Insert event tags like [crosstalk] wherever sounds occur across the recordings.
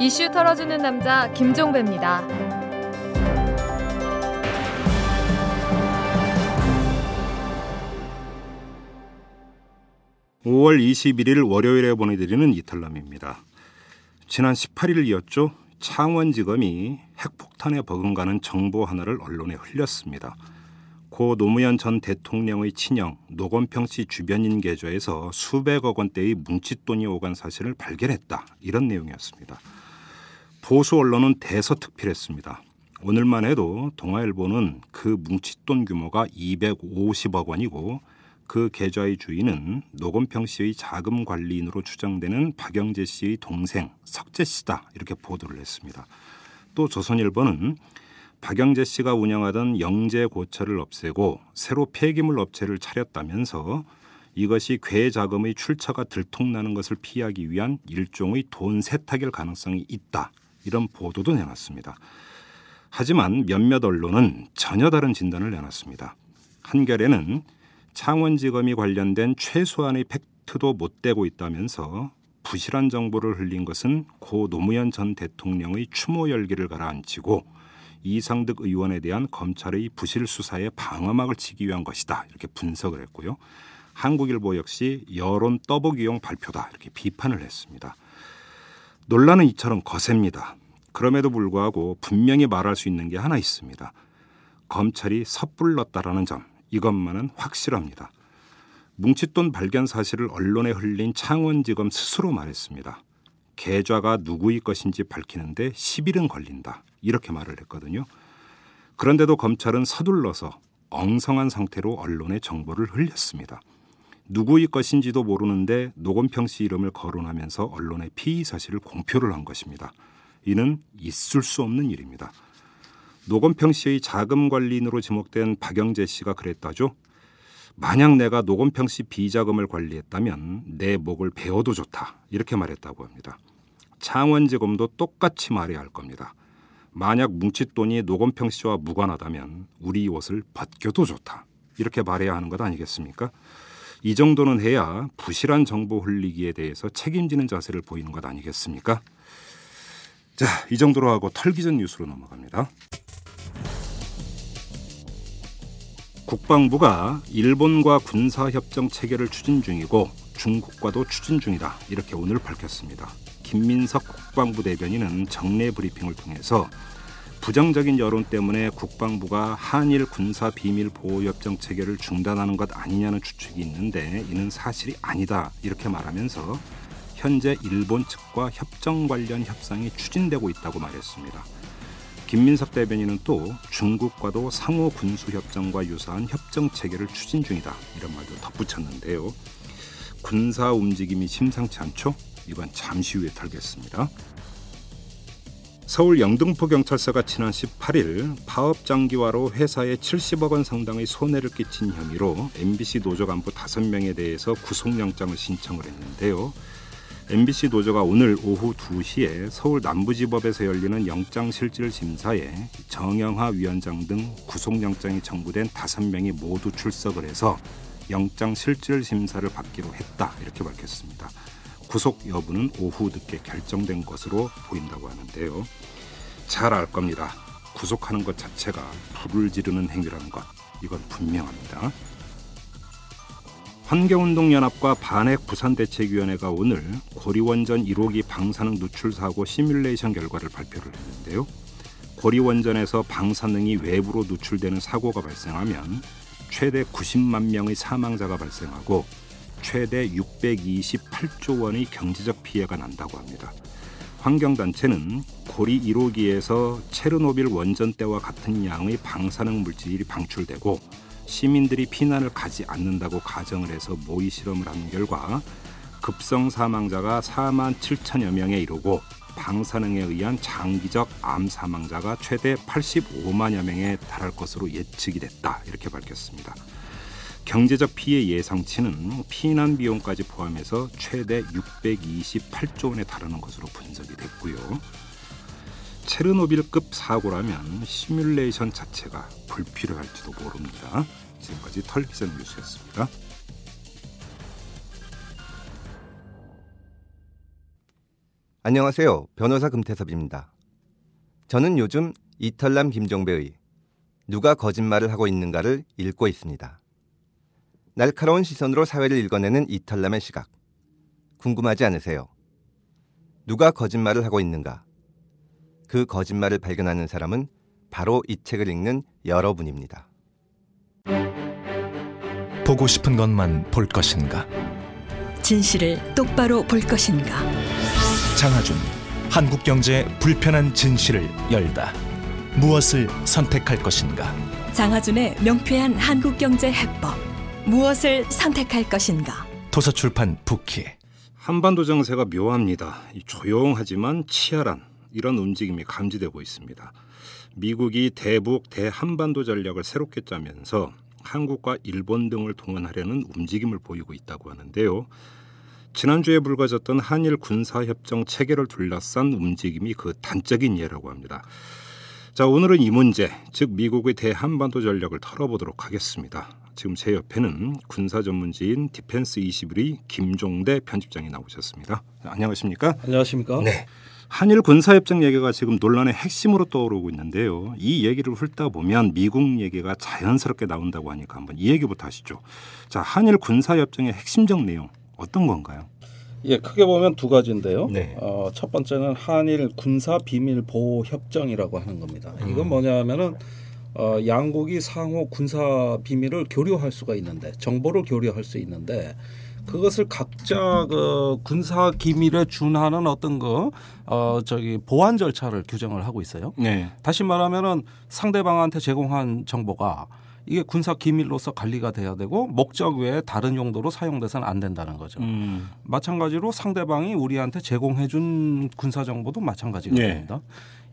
이슈 털어주는 남자 김종배입니다. 5월 21일 월요일에 보내드리는 이탈남입니다. 지난 18일이었죠. 창원지검이 핵폭탄에 버금가는 정보 하나를 언론에 흘렸습니다. 고 노무현 전 대통령의 친형 노건평 씨 주변인 계좌에서 수백억 원대의 뭉칫돈이 오간 사실을 발견했다. 이런 내용이었습니다. 보수 언론은 대서특필했습니다. 오늘만 해도 동아일보는 그 뭉칫돈 규모가 250억 원이고 그 계좌의 주인은 노건평 씨의 자금 관리인으로 추정되는 박영재 씨의 동생 석재 씨다 이렇게 보도를 했습니다. 또 조선일보는 박영재 씨가 운영하던 영재 고철을 없애고 새로 폐기물 업체를 차렸다면서 이것이 괴 자금의 출처가 들통나는 것을 피하기 위한 일종의 돈 세탁일 가능성이 있다. 이런 보도도 내놨습니다. 하지만 몇몇 언론은 전혀 다른 진단을 내놨습니다. 한겨레는 창원지검이 관련된 최소한의 팩트도 못 대고 있다면서 부실한 정보를 흘린 것은 고 노무현 전 대통령의 추모 열기를 가라앉히고 이상득 의원에 대한 검찰의 부실 수사에 방어막을 치기 위한 것이다 이렇게 분석을 했고요. 한국일보 역시 여론 떠보기용 발표다 이렇게 비판을 했습니다. 논란은 이처럼 거셉니다. 그럼에도 불구하고 분명히 말할 수 있는 게 하나 있습니다. 검찰이 섣불렀다라는 점 이것만은 확실합니다. 뭉칫돈 발견 사실을 언론에 흘린 창원지검 스스로 말했습니다. 계좌가 누구의 것인지 밝히는데 10일은 걸린다. 이렇게 말을 했거든요. 그런데도 검찰은 서둘러서 엉성한 상태로 언론에 정보를 흘렸습니다. 누구의 것인지도 모르는데 노건평 씨 이름을 거론하면서 언론에 피의 사실을 공표를 한 것입니다. 이는 있을 수 없는 일입니다. 노건평 씨의 자금 관리인으로 지목된 박영재 씨가 그랬다죠. 만약 내가 노건평 씨 비자금을 관리했다면 내 목을 베어도 좋다. 이렇게 말했다고 합니다. 창원지검도 똑같이 말해야 할 겁니다. 만약 뭉칫돈이 노건평 씨와 무관하다면 우리 옷을 벗겨도 좋다. 이렇게 말해야 하는 것 아니겠습니까? 이 정도는 해야 부실한 정보 흘리기에 대해서 책임지는 자세를 보이는 것 아니겠습니까? 자, 이 정도로 하고 털기 전 뉴스로 넘어갑니다. 국방부가 일본과 군사협정 체결을 추진 중이고 중국과도 추진 중이다. 이렇게 오늘 밝혔습니다. 김민석 국방부 대변인은 정례 브리핑을 통해서 부정적인 여론 때문에 국방부가 한일 군사 비밀 보호 협정 체결을 중단하는 것 아니냐는 추측이 있는데 이는 사실이 아니다. 이렇게 말하면서 현재 일본 측과 협정 관련 협상이 추진되고 있다고 말했습니다. 김민석 대변인은 또 중국과도 상호 군수 협정과 유사한 협정 체계를 추진 중이다 이런 말도 덧붙였는데요. 군사 움직임이 심상치 않죠? 이건 잠시 후에 털겠습니다. 서울 영등포 경찰서가 지난 18일 파업 장기화로 회사에 70억 원 상당의 손해를 끼친 혐의로 MBC 노조 간부 5명에 대해서 구속영장을 신청을 했는데요. MBC 노조가 오늘 오후 2시에 서울 남부지법에서 열리는 영장실질 심사에 정영하 위원장 등 구속영장이 청구된 5명이 모두 출석을 해서 영장실질 심사를 받기로 했다 이렇게 밝혔습니다. 구속 여부는 오후 늦게 결정된 것으로 보인다고 하는데요. 잘 알 겁니다. 구속하는 것 자체가 불을 지르는 행위라는 것 이건 분명합니다. 환경운동연합과 반핵 부산대책위원회가 오늘 고리원전 1호기 방사능 누출 사고 시뮬레이션 결과를 발표를 했는데요. 고리원전에서 방사능이 외부로 누출되는 사고가 발생하면 최대 90만 명의 사망자가 발생하고 최대 628조 원의 경제적 피해가 난다고 합니다. 환경단체는 고리 1호기에서 체르노빌 원전 때와 같은 양의 방사능 물질이 방출되고 시민들이 피난을 가지 않는다고 가정을 해서 모의 실험을 한 결과 급성 사망자가 4만 7천여 명에 이르고 방사능에 의한 장기적 암 사망자가 최대 85만여 명에 달할 것으로 예측이 됐다 이렇게 밝혔습니다. 경제적 피해 예상치는 피난 비용까지 포함해서 최대 628조 원에 달하는 것으로 분석이 됐고요. 체르노빌급 사고라면 시뮬레이션 자체가 불필요할지도 모릅니다. 지금까지 털기전 뉴스였습니다. 안녕하세요. 변호사 금태섭입니다. 저는 요즘 이탈남 김종배의 누가 거짓말을 하고 있는가를 읽고 있습니다. 날카로운 시선으로 사회를 읽어내는 이탈남의 시각. 궁금하지 않으세요? 누가 거짓말을 하고 있는가? 그 거짓말을 발견하는 사람은 바로 이 책을 읽는 여러분입니다. 보고 싶은 것만 볼 것인가? 진실을 똑바로 볼 것인가? 장하준 한국경제의 불편한 진실을 열다. 무엇을 선택할 것인가? 장하준의 명쾌한 한국경제 해법. 무엇을 선택할 것인가? 도서출판 부키. 한반도 정세가 묘합니다. 조용하지만 치열한 이런 움직임이 감지되고 있습니다. 미국이 대북 대한반도 전략을 새롭게 짜면서 한국과 일본 등을 동원하려는 움직임을 보이고 있다고 하는데요. 지난주에 불거졌던 한일 군사협정 체결을 둘러싼 움직임이 그 단적인 예라고 합니다. 자, 오늘은 이 문제, 즉 미국의 대한반도 전략을 털어보도록 하겠습니다. 지금 제 옆에는 군사 전문지인 디펜스 21의 김종대 편집장이 나오셨습니다. 안녕하십니까? 안녕하십니까? 네. 한일 군사협정 얘기가 지금 논란의 핵심으로 떠오르고 있는데요. 이 얘기를 훑다 보면 미국 얘기가 자연스럽게 나온다고 하니까 한번 이 얘기부터 하시죠. 자, 한일 군사협정의 핵심적 내용 어떤 건가요? 예, 크게 보면 두 가지인데요. 네. 어, 첫 번째는 한일 군사 비밀 보호 협정이라고 하는 겁니다. 이건 음. 뭐냐면은 어, 양국이 상호 군사 비밀을 교류할 수가 있는데 정보를 교류할 수 있는데 그것을 각자 그 군사 기밀에 준하는 어떤 그 어, 저기 보안 절차를 규정을 하고 있어요. 네. 다시 말하면은 상대방한테 제공한 정보가 이게 군사 기밀로서 관리가 돼야 되고 목적 외에 다른 용도로 사용돼서는 안 된다는 거죠. 음. 마찬가지로 상대방이 우리한테 제공해준 군사 정보도 마찬가지가 네. 됩니다.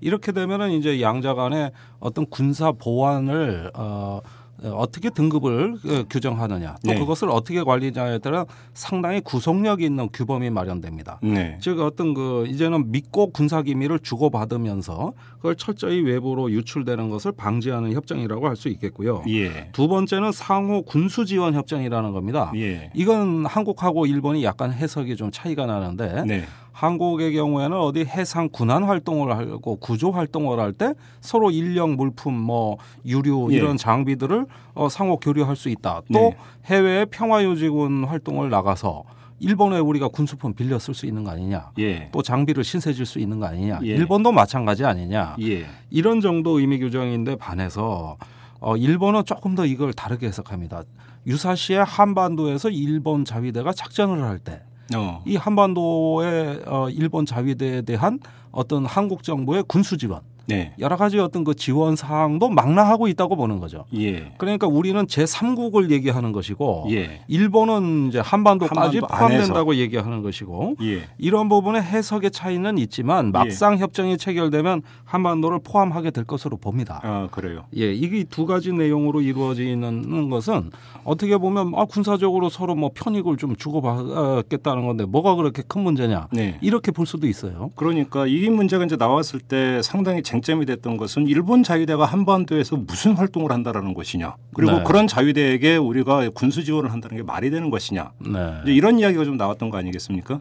이렇게 되면은 이제 양자 간에 어떤 군사 보안을 어, 어떻게 등급을 어, 규정하느냐 또 네. 그것을 어떻게 관리냐에 따라 상당히 구속력 있는 규범이 마련됩니다. 네. 즉 어떤 그 이제는 믿고 군사 기밀을 주고받으면서 그걸 철저히 외부로 유출되는 것을 방지하는 협정이라고 할 수 있겠고요. 예. 두 번째는 상호 군수 지원 협정이라는 겁니다. 예. 이건 한국하고 일본이 약간 해석이 좀 차이가 나는데 네. 한국의 경우에는 어디 해상 군안 활동을 하고 구조 활동을 할 때 서로 인력 물품 뭐 유류 예. 이런 장비들을 어, 상호 교류할 수 있다. 또 네. 해외에 평화유지군 활동을 나가서 일본에 우리가 군수품 빌려 쓸 수 있는 거 아니냐. 예. 또 장비를 신세 질 수 있는 거 아니냐. 예. 일본도 마찬가지 아니냐. 예. 이런 정도 의미 규정인데 반해서 어, 일본은 조금 더 이걸 다르게 해석합니다. 유사시에 한반도에서 일본 자위대가 작전을 할 때 이 어. 한반도의 어, 일본 자위대에 대한 어떤 한국 정부의 군수 지원 네. 여러 가지 어떤 그 지원 사항도 망라하고 있다고 보는 거죠. 예. 그러니까 우리는 제3국을 얘기하는 것이고 예. 일본은 이제 한반도까지 한반도 포함된다고 얘기하는 것이고 예. 이런 부분에 해석의 차이는 있지만 막상 협정이 체결되면 한반도를 포함하게 될 것으로 봅니다. 아, 그래요. 예, 이게 두 가지 내용으로 이루어지는 것은 어떻게 보면 아, 군사적으로 서로 뭐 편익을 좀 주고받겠다는 건데 뭐가 그렇게 큰 문제냐 네. 이렇게 볼 수도 있어요. 그러니까 이 문제가 이제 나왔을 때 상당히 쟁 점이 됐던 것은 일본 자위대가 한반도에서 무슨 활동을 한다라는 것이냐. 그리고 네. 그런 자위대에게 우리가 군수 지원을 한다는 게 말이 되는 것이냐. 네. 이제 이런 이야기가 좀 나왔던 거 아니겠습니까?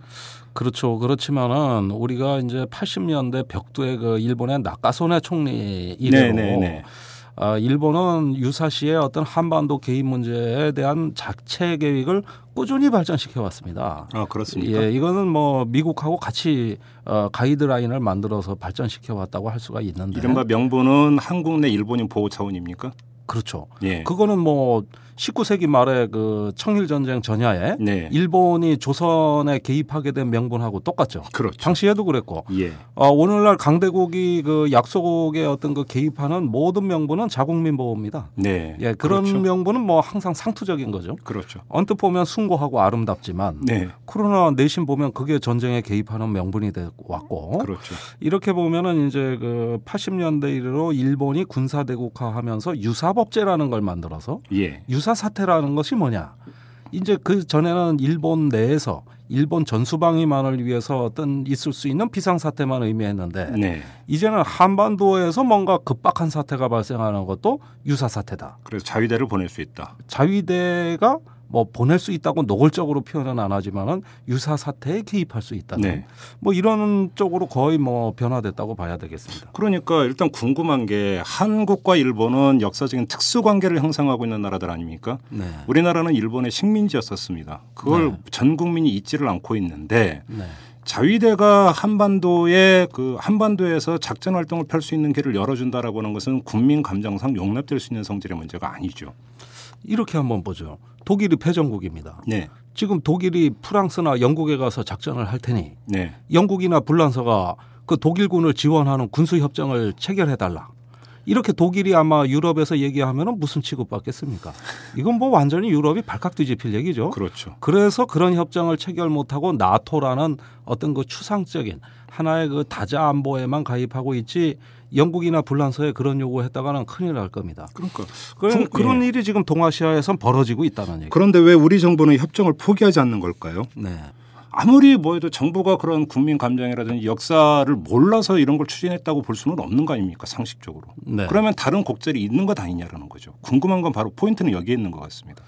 그렇죠. 그렇지만은 우리가 이제 80년대 벽두의 그 일본의 나카소네 총리 이래로 네, 네, 네. 아, 일본은 유사시에 어떤 한반도 개입 문제에 대한 자체 계획을 꾸준히 발전시켜 왔습니다. 아, 그렇습니까? 예, 이거는 뭐 미국하고 같이 어, 가이드라인을 만들어서 발전시켜 왔다고 할 수가 있는데 이른바 명분은 한국 내 일본인 보호 차원입니까? 그렇죠. 예. 그거는 뭐 19세기 말에 그 청일 전쟁 전야에 네. 일본이 조선에 개입하게 된 명분하고 똑같죠. 그렇죠. 당시에도 그랬고 예. 어, 오늘날 강대국이 그 약속에 어떤 그 개입하는 모든 명분은 자국민 보호입니다. 네. 예, 그런 그렇죠. 명분은 뭐 항상 상투적인 거죠. 그렇죠. 언뜻 보면 숭고하고 아름답지만 네. 코로나 내심 보면 그게 전쟁에 개입하는 명분이 돼 왔고 그렇죠. 이렇게 보면은 이제 그 80년대 이래로 일본이 군사 대국화하면서 유사 법제라는 걸 만들어서 예. 유사 사태라는 것이 뭐냐? 이제 그 전에는 일본 내에서 일본 전수방위만을 위해서 어떤 있을 수 있는 비상 사태만 의미했는데 네. 이제는 한반도에서 뭔가 급박한 사태가 발생하는 것도 유사 사태다. 그래서 자위대를 보낼 수 있다. 자위대가 뭐 보낼 수 있다고 노골적으로 표현은 안 하지만은 유사 사태에 개입할 수 있다는 네. 뭐 이런 쪽으로 거의 뭐 변화됐다고 봐야 되겠습니다. 그러니까 일단 궁금한 게 한국과 일본은 역사적인 특수 관계를 형성하고 있는 나라들 아닙니까? 네. 우리나라는 일본의 식민지였었습니다. 그걸 네. 전 국민이 잊지를 않고 있는데 네. 자위대가 한반도에 그 한반도에서 작전 활동을 펼 수 있는 길을 열어준다라고 하는 것은 국민 감정상 용납될 수 있는 성질의 문제가 아니죠. 이렇게 한번 보죠. 독일이 패전국입니다. 네, 지금 독일이 프랑스나 영국에 가서 작전을 할 테니 네, 영국이나 불란서가 그 독일군을 지원하는 군수 협정을 체결해 달라. 이렇게 독일이 아마 유럽에서 얘기하면은 무슨 취급받겠습니까? 이건 뭐 완전히 유럽이 발칵 뒤집힐 얘기죠. 그렇죠. 그래서 그런 협정을 체결 못하고 나토라는 어떤 그 추상적인 하나의 그 다자 안보에만 가입하고 있지 영국이나 불란서에 그런 요구했다가는 큰일 날 겁니다. 그러니까 그, 군- 그런 예. 일이 지금 동아시아에선 벌어지고 있다는 얘기. 그런데 왜 우리 정부는 협정을 포기하지 않는 걸까요? 네. 아무리 뭐해도 정부가 그런 국민 감정이라든지 역사를 몰라서 이런 걸 추진했다고 볼 수는 없는 거 아닙니까 상식적으로. 네. 그러면 다른 곡절이 있는 것 아니냐라는 거죠. 궁금한 건 바로 포인트는 여기에 있는 것 같습니다.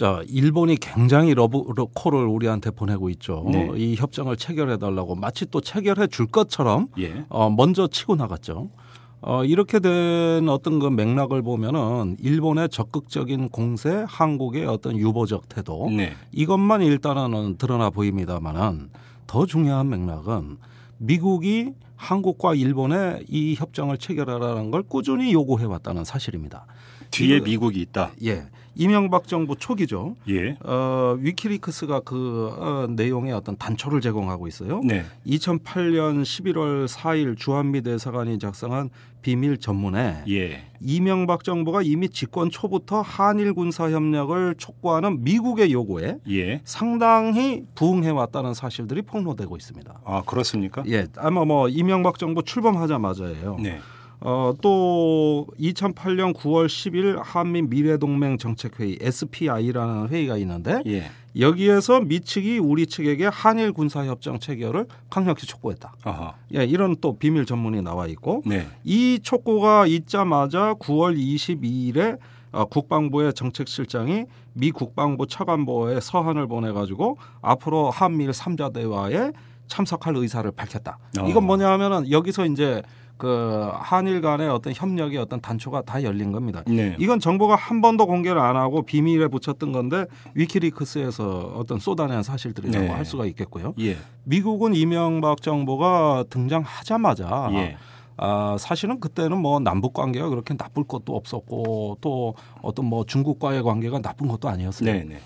자, 일본이 굉장히 러브 러- 콜을 우리한테 보내고 있죠. 네. 이 협정을 체결해 달라고 마치 또 체결해 줄 것처럼 예. 어, 먼저 치고 나갔죠. 어, 이렇게 된 어떤 그 맥락을 보면은 일본의 적극적인 공세, 한국의 어떤 유보적 태도 네. 이것만 일단은 드러나 보입니다만은 더 중요한 맥락은 미국이 한국과 일본의 이 협정을 체결하라는 걸 꾸준히 요구해 왔다는 사실입니다. 뒤에 이거- 미국이 있다. 예. 이명박 정부 초기죠. 예. 어, 위키리크스가 그 어, 내용의 어떤 단초를 제공하고 있어요. 네. 2008년 11월 4일 주한미 대사관이 작성한 비밀 전문에 예. 이명박 정부가 이미 집권 초부터 한일 군사 협력을 촉구하는 미국의 요구에 예. 상당히 부응해 왔다는 사실들이 폭로되고 있습니다. 아 그렇습니까? 예, 아마 뭐 이명박 정부 출범하자마자예요. 네. 어, 또 2008년 9월 10일 한미 미래동맹 정책회의 SPI라는 회의가 있는데 예. 여기에서 미 측이 우리 측에게 한일 군사협정 체결을 강력히 촉구했다. 아하. 예, 이런 또 비밀 전문이 나와 있고 네. 이 촉구가 있자마자 9월 22일에 어, 국방부의 정책실장이 미 국방부 차관보에 서한을 보내가지고 앞으로 한미일 3자 대화에 참석할 의사를 밝혔다. 어. 이건 뭐냐 하면은 여기서 이제 그 한일 간의 어떤 협력의 어떤 단초가 다 열린 겁니다. 네. 이건 정부가 한 번도 공개를 안 하고 비밀에 붙였던 건데 위키리크스에서 어떤 쏟아낸 사실들이라고 네. 할 수가 있겠고요. 예. 미국은 이명박 정부가 등장하자마자 예. 아, 사실은 그때는 뭐 남북 관계가 그렇게 나쁠 것도 없었고 또 어떤 뭐 중국과의 관계가 나쁜 것도 아니었어요. 네.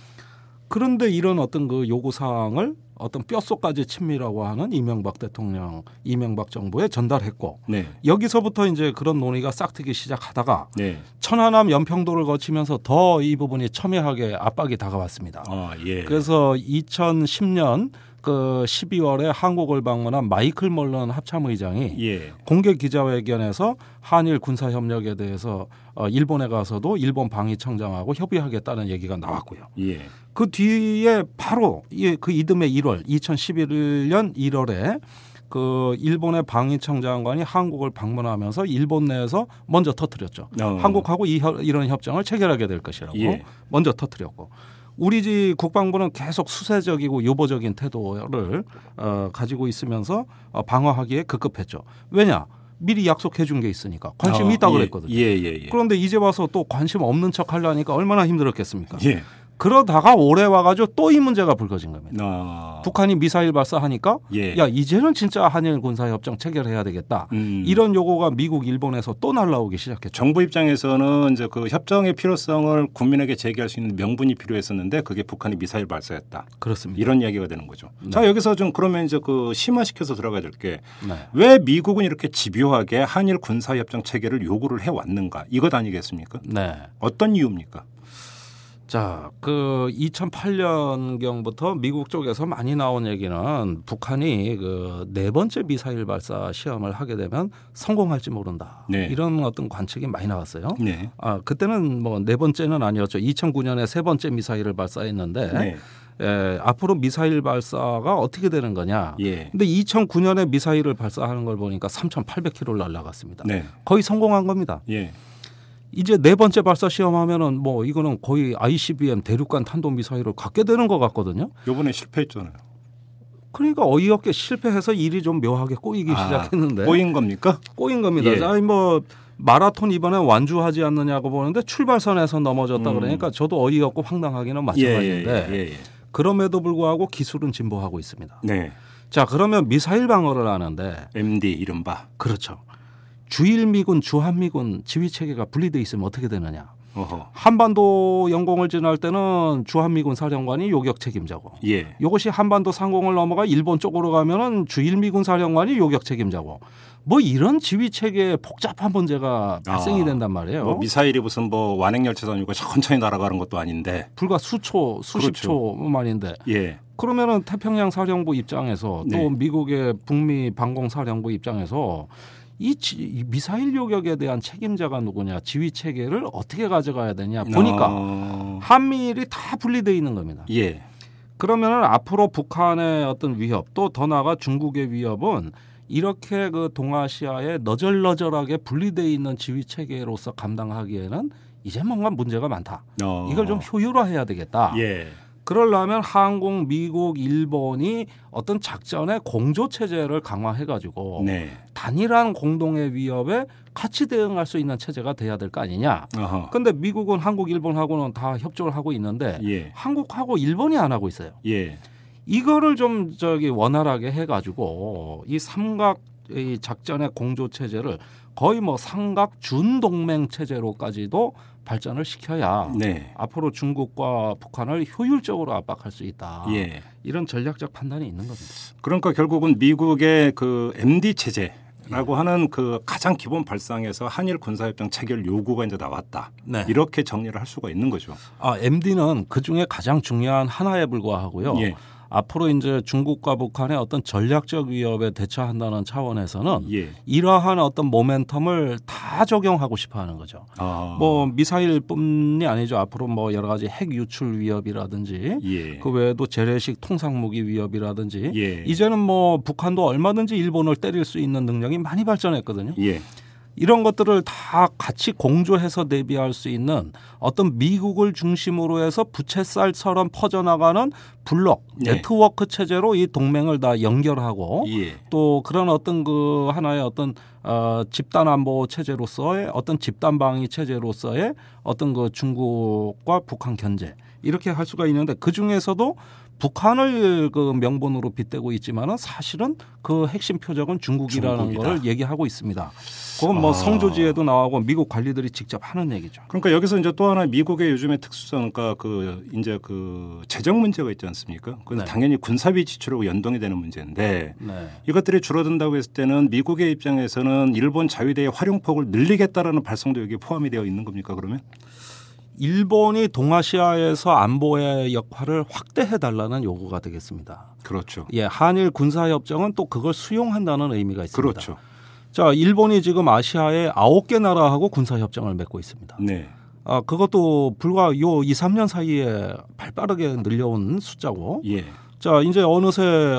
네. 그런데 이런 어떤 그 요구 사항을 어떤 뼛속까지 친밀하고 하는 이명박 대통령, 이명박 정부에 전달했고 네. 여기서부터 이제 그런 논의가 싹트기 시작하다가 네. 천안함 연평도를 거치면서 더 이 부분이 첨예하게 압박이 다가왔습니다. 아 예. 그래서 2010년 그 12월에 한국을 방문한 마이클 멀런 합참의장이 예. 공개 기자회견에서 한일 군사 협력에 대해서 어, 일본에 가서도 일본 방위청장하고 협의하겠다는 얘기가 나왔고요. 예. 그 뒤에 바로 이- 그 이듬해 1월 2011년 1월에 그 일본의 방위청 장관이 한국을 방문하면서 일본 내에서 먼저 터뜨렸죠. 어. 한국하고 이, 협- 이런 협정을 체결하게 될 것이라고 예. 먼저 터뜨렸고 우리 집 국방부는 계속 수세적이고 유보적인 태도를 어, 가지고 있으면서 어, 방어하기에 급급했죠. 왜냐? 미리 약속해 준 게 있으니까 관심이 아, 있다 고 예. 그랬거든요. 예, 예, 예. 그런데 이제 와서 또 관심 없는 척 하려니까 얼마나 힘들었겠습니까? 예. 그러다가 올해 와가지고 또 이 문제가 불거진 겁니다. 아. 북한이 미사일 발사하니까 예. 야 이제는 진짜 한일 군사협정 체결해야 되겠다. 음. 이런 요구가 미국, 일본에서 또 날라오기 시작했죠. 정부 입장에서는 이제 그 협정의 필요성을 국민에게 제기할 수 있는 명분이 필요했었는데 그게 북한이 미사일 발사했다. 그렇습니다. 이런 이야기가 되는 거죠. 네. 자 여기서 좀 그러면 이제 그 심화시켜서 들어가야 될 게왜 네. 미국은 이렇게 집요하게 한일 군사협정 체결을 요구를 해 왔는가 이것 아니겠습니까? 네. 어떤 이유입니까? 자, 그 2008년경부터 미국 쪽에서 많이 나온 얘기는 북한이 그 네 번째 미사일 발사 시험을 하게 되면 성공할지 모른다. 네. 이런 어떤 관측이 많이 나왔어요. 네. 아, 그때는 뭐 네 번째는 아니었죠. 2009년에 세 번째 미사일을 발사했는데 네. 에, 앞으로 미사일 발사가 어떻게 되는 거냐. 예. 근데 2009년에 미사일을 발사하는 걸 보니까 3,800km를 날아갔습니다. 네. 거의 성공한 겁니다. 예. 이제 네 번째 발사 시험하면은 뭐 이거는 거의 ICBM 대륙간 탄도 미사일을 갖게 되는 것 같거든요. 요번에 실패했잖아요. 그러니까 어이없게 실패해서 일이 좀 묘하게 꼬이기 아, 시작했는데 꼬인 겁니까? 꼬인 겁니다. 예. 아니 뭐 마라톤 이번에 완주하지 않느냐고 보는데 출발선에서 넘어졌다 음. 그러니까 저도 어이없고 황당하기는 마찬가지인데 예, 예, 예. 그럼에도 불구하고 기술은 진보하고 있습니다. 네. 자 그러면 미사일 방어를 하는데 MD 이른바. 그렇죠. 주일 미군 주한 미군 지휘 체계가 분리돼 있으면 어떻게 되느냐? 어허. 한반도 영공을 지날 때는 주한 미군 사령관이 요격 책임자고 예. 이것이 한반도 상공을 넘어가 일본 쪽으로 가면은 주일 미군 사령관이 요격 책임자고 뭐 이런 지휘 체계에 복잡한 문제가 발생이 아, 된단 말이에요. 뭐 미사일이 무슨 뭐 완행 열차도 아니고 천천히 날아가는 것도 아닌데. 불과 수초, 수십 그렇죠. 초 만인데 예. 그러면은 태평양 사령부 입장에서 또 네. 미국의 북미 방공 사령부 입장에서 이, 지- 이 미사일 요격에 대한 책임자가 누구냐, 지휘 체계를 어떻게 가져가야 되냐 보니까 어... 한미일이 다 분리돼 있는 겁니다. 예. 그러면은 앞으로 북한의 어떤 위협 또 더 나아가 중국의 위협은 이렇게 그 동아시아에 너절너절하게 분리돼 있는 지휘 체계로서 감당하기에는 이제 뭔가 문제가 많다. 어... 이걸 좀 효율화해야 되겠다. 예. 그러려면 한국, 미국, 일본이 어떤 작전의 공조 체제를 강화해 가지고 네. 단일한 공동의 위협에 같이 대응할 수 있는 체제가 돼야 될 거 아니냐. 어허. 근데 미국은 한국, 일본하고는 다 협조를 하고 있는데 예. 한국하고 일본이 안 하고 있어요. 예. 이거를 좀 저기 원활하게 해 가지고 이 삼각 이 작전의 공조 체제를 거의 뭐 삼각 준동맹 체제로까지도 발전을 시켜야 네. 앞으로 중국과 북한을 효율적으로 압박할 수 있다. 예. 이런 전략적 판단이 있는 겁니다. 그러니까 결국은 미국의 그 MD 체제 라고 하는 그 가장 기본 발상에서 한일 군사협정 체결 요구가 이제 나왔다. 네. 이렇게 정리를 할 수가 있는 거죠. 아, MD는 그 중에 가장 중요한 하나에 불과하고요. 예. 앞으로 이제 중국과 북한의 어떤 전략적 위협에 대처한다는 차원에서는 예. 이러한 어떤 모멘텀을 다 적용하고 싶어 하는 거죠. 아. 뭐 미사일뿐이 아니죠. 앞으로 뭐 여러 가지 핵 유출 위협이라든지 예. 그 외에도 재래식 통상 무기 위협이라든지 예. 이제는 뭐 북한도 얼마든지 일본을 때릴 수 있는 능력이 많이 발전했거든요. 예. 이런 것들을 다 같이 공조해서 대비할 수 있는 어떤 미국을 중심으로 해서 부채살처럼 퍼져나가는 블록 네. 네트워크 체제로 이 동맹을 다 연결하고 예. 또 그런 어떤 그 하나의 어떤 어 집단 안보 체제로서의 어떤 집단 방위 체제로서의 어떤 그 중국과 북한 견제 이렇게 할 수가 있는데 그 중에서도 북한을 그 명분으로 빗대고 있지만은 사실은 그 핵심 표적은 중국이라는 중국이다. 걸 얘기하고 있습니다. 그건 뭐 아. 성조지에도 나오고 미국 관리들이 직접 하는 얘기죠. 그러니까 여기서 이제 또 하나 미국의 요즘의 특수성, 그러니까 그 이제 그 재정 문제가 있지 않습니까? 그래서 네. 당연히 군사비 지출하고 연동이 되는 문제인데 네. 이것들이 줄어든다고 했을 때는 미국의 입장에서는 일본 자위대의 활용폭을 늘리겠다라는 발성도 여기에 포함이 되어 있는 겁니까 그러면? 일본이 동아시아에서 안보의 역할을 확대해 달라는 요구가 되겠습니다. 그렇죠. 예, 한일 군사 협정은 또 그걸 수용한다는 의미가 있습니다. 그렇죠. 자, 일본이 지금 아시아의 아홉 개 나라하고 군사 협정을 맺고 있습니다. 네. 아, 그것도 불과 요 2, 3년 사이에 발빠르게 늘려온 숫자고. 예. 자, 이제 어느새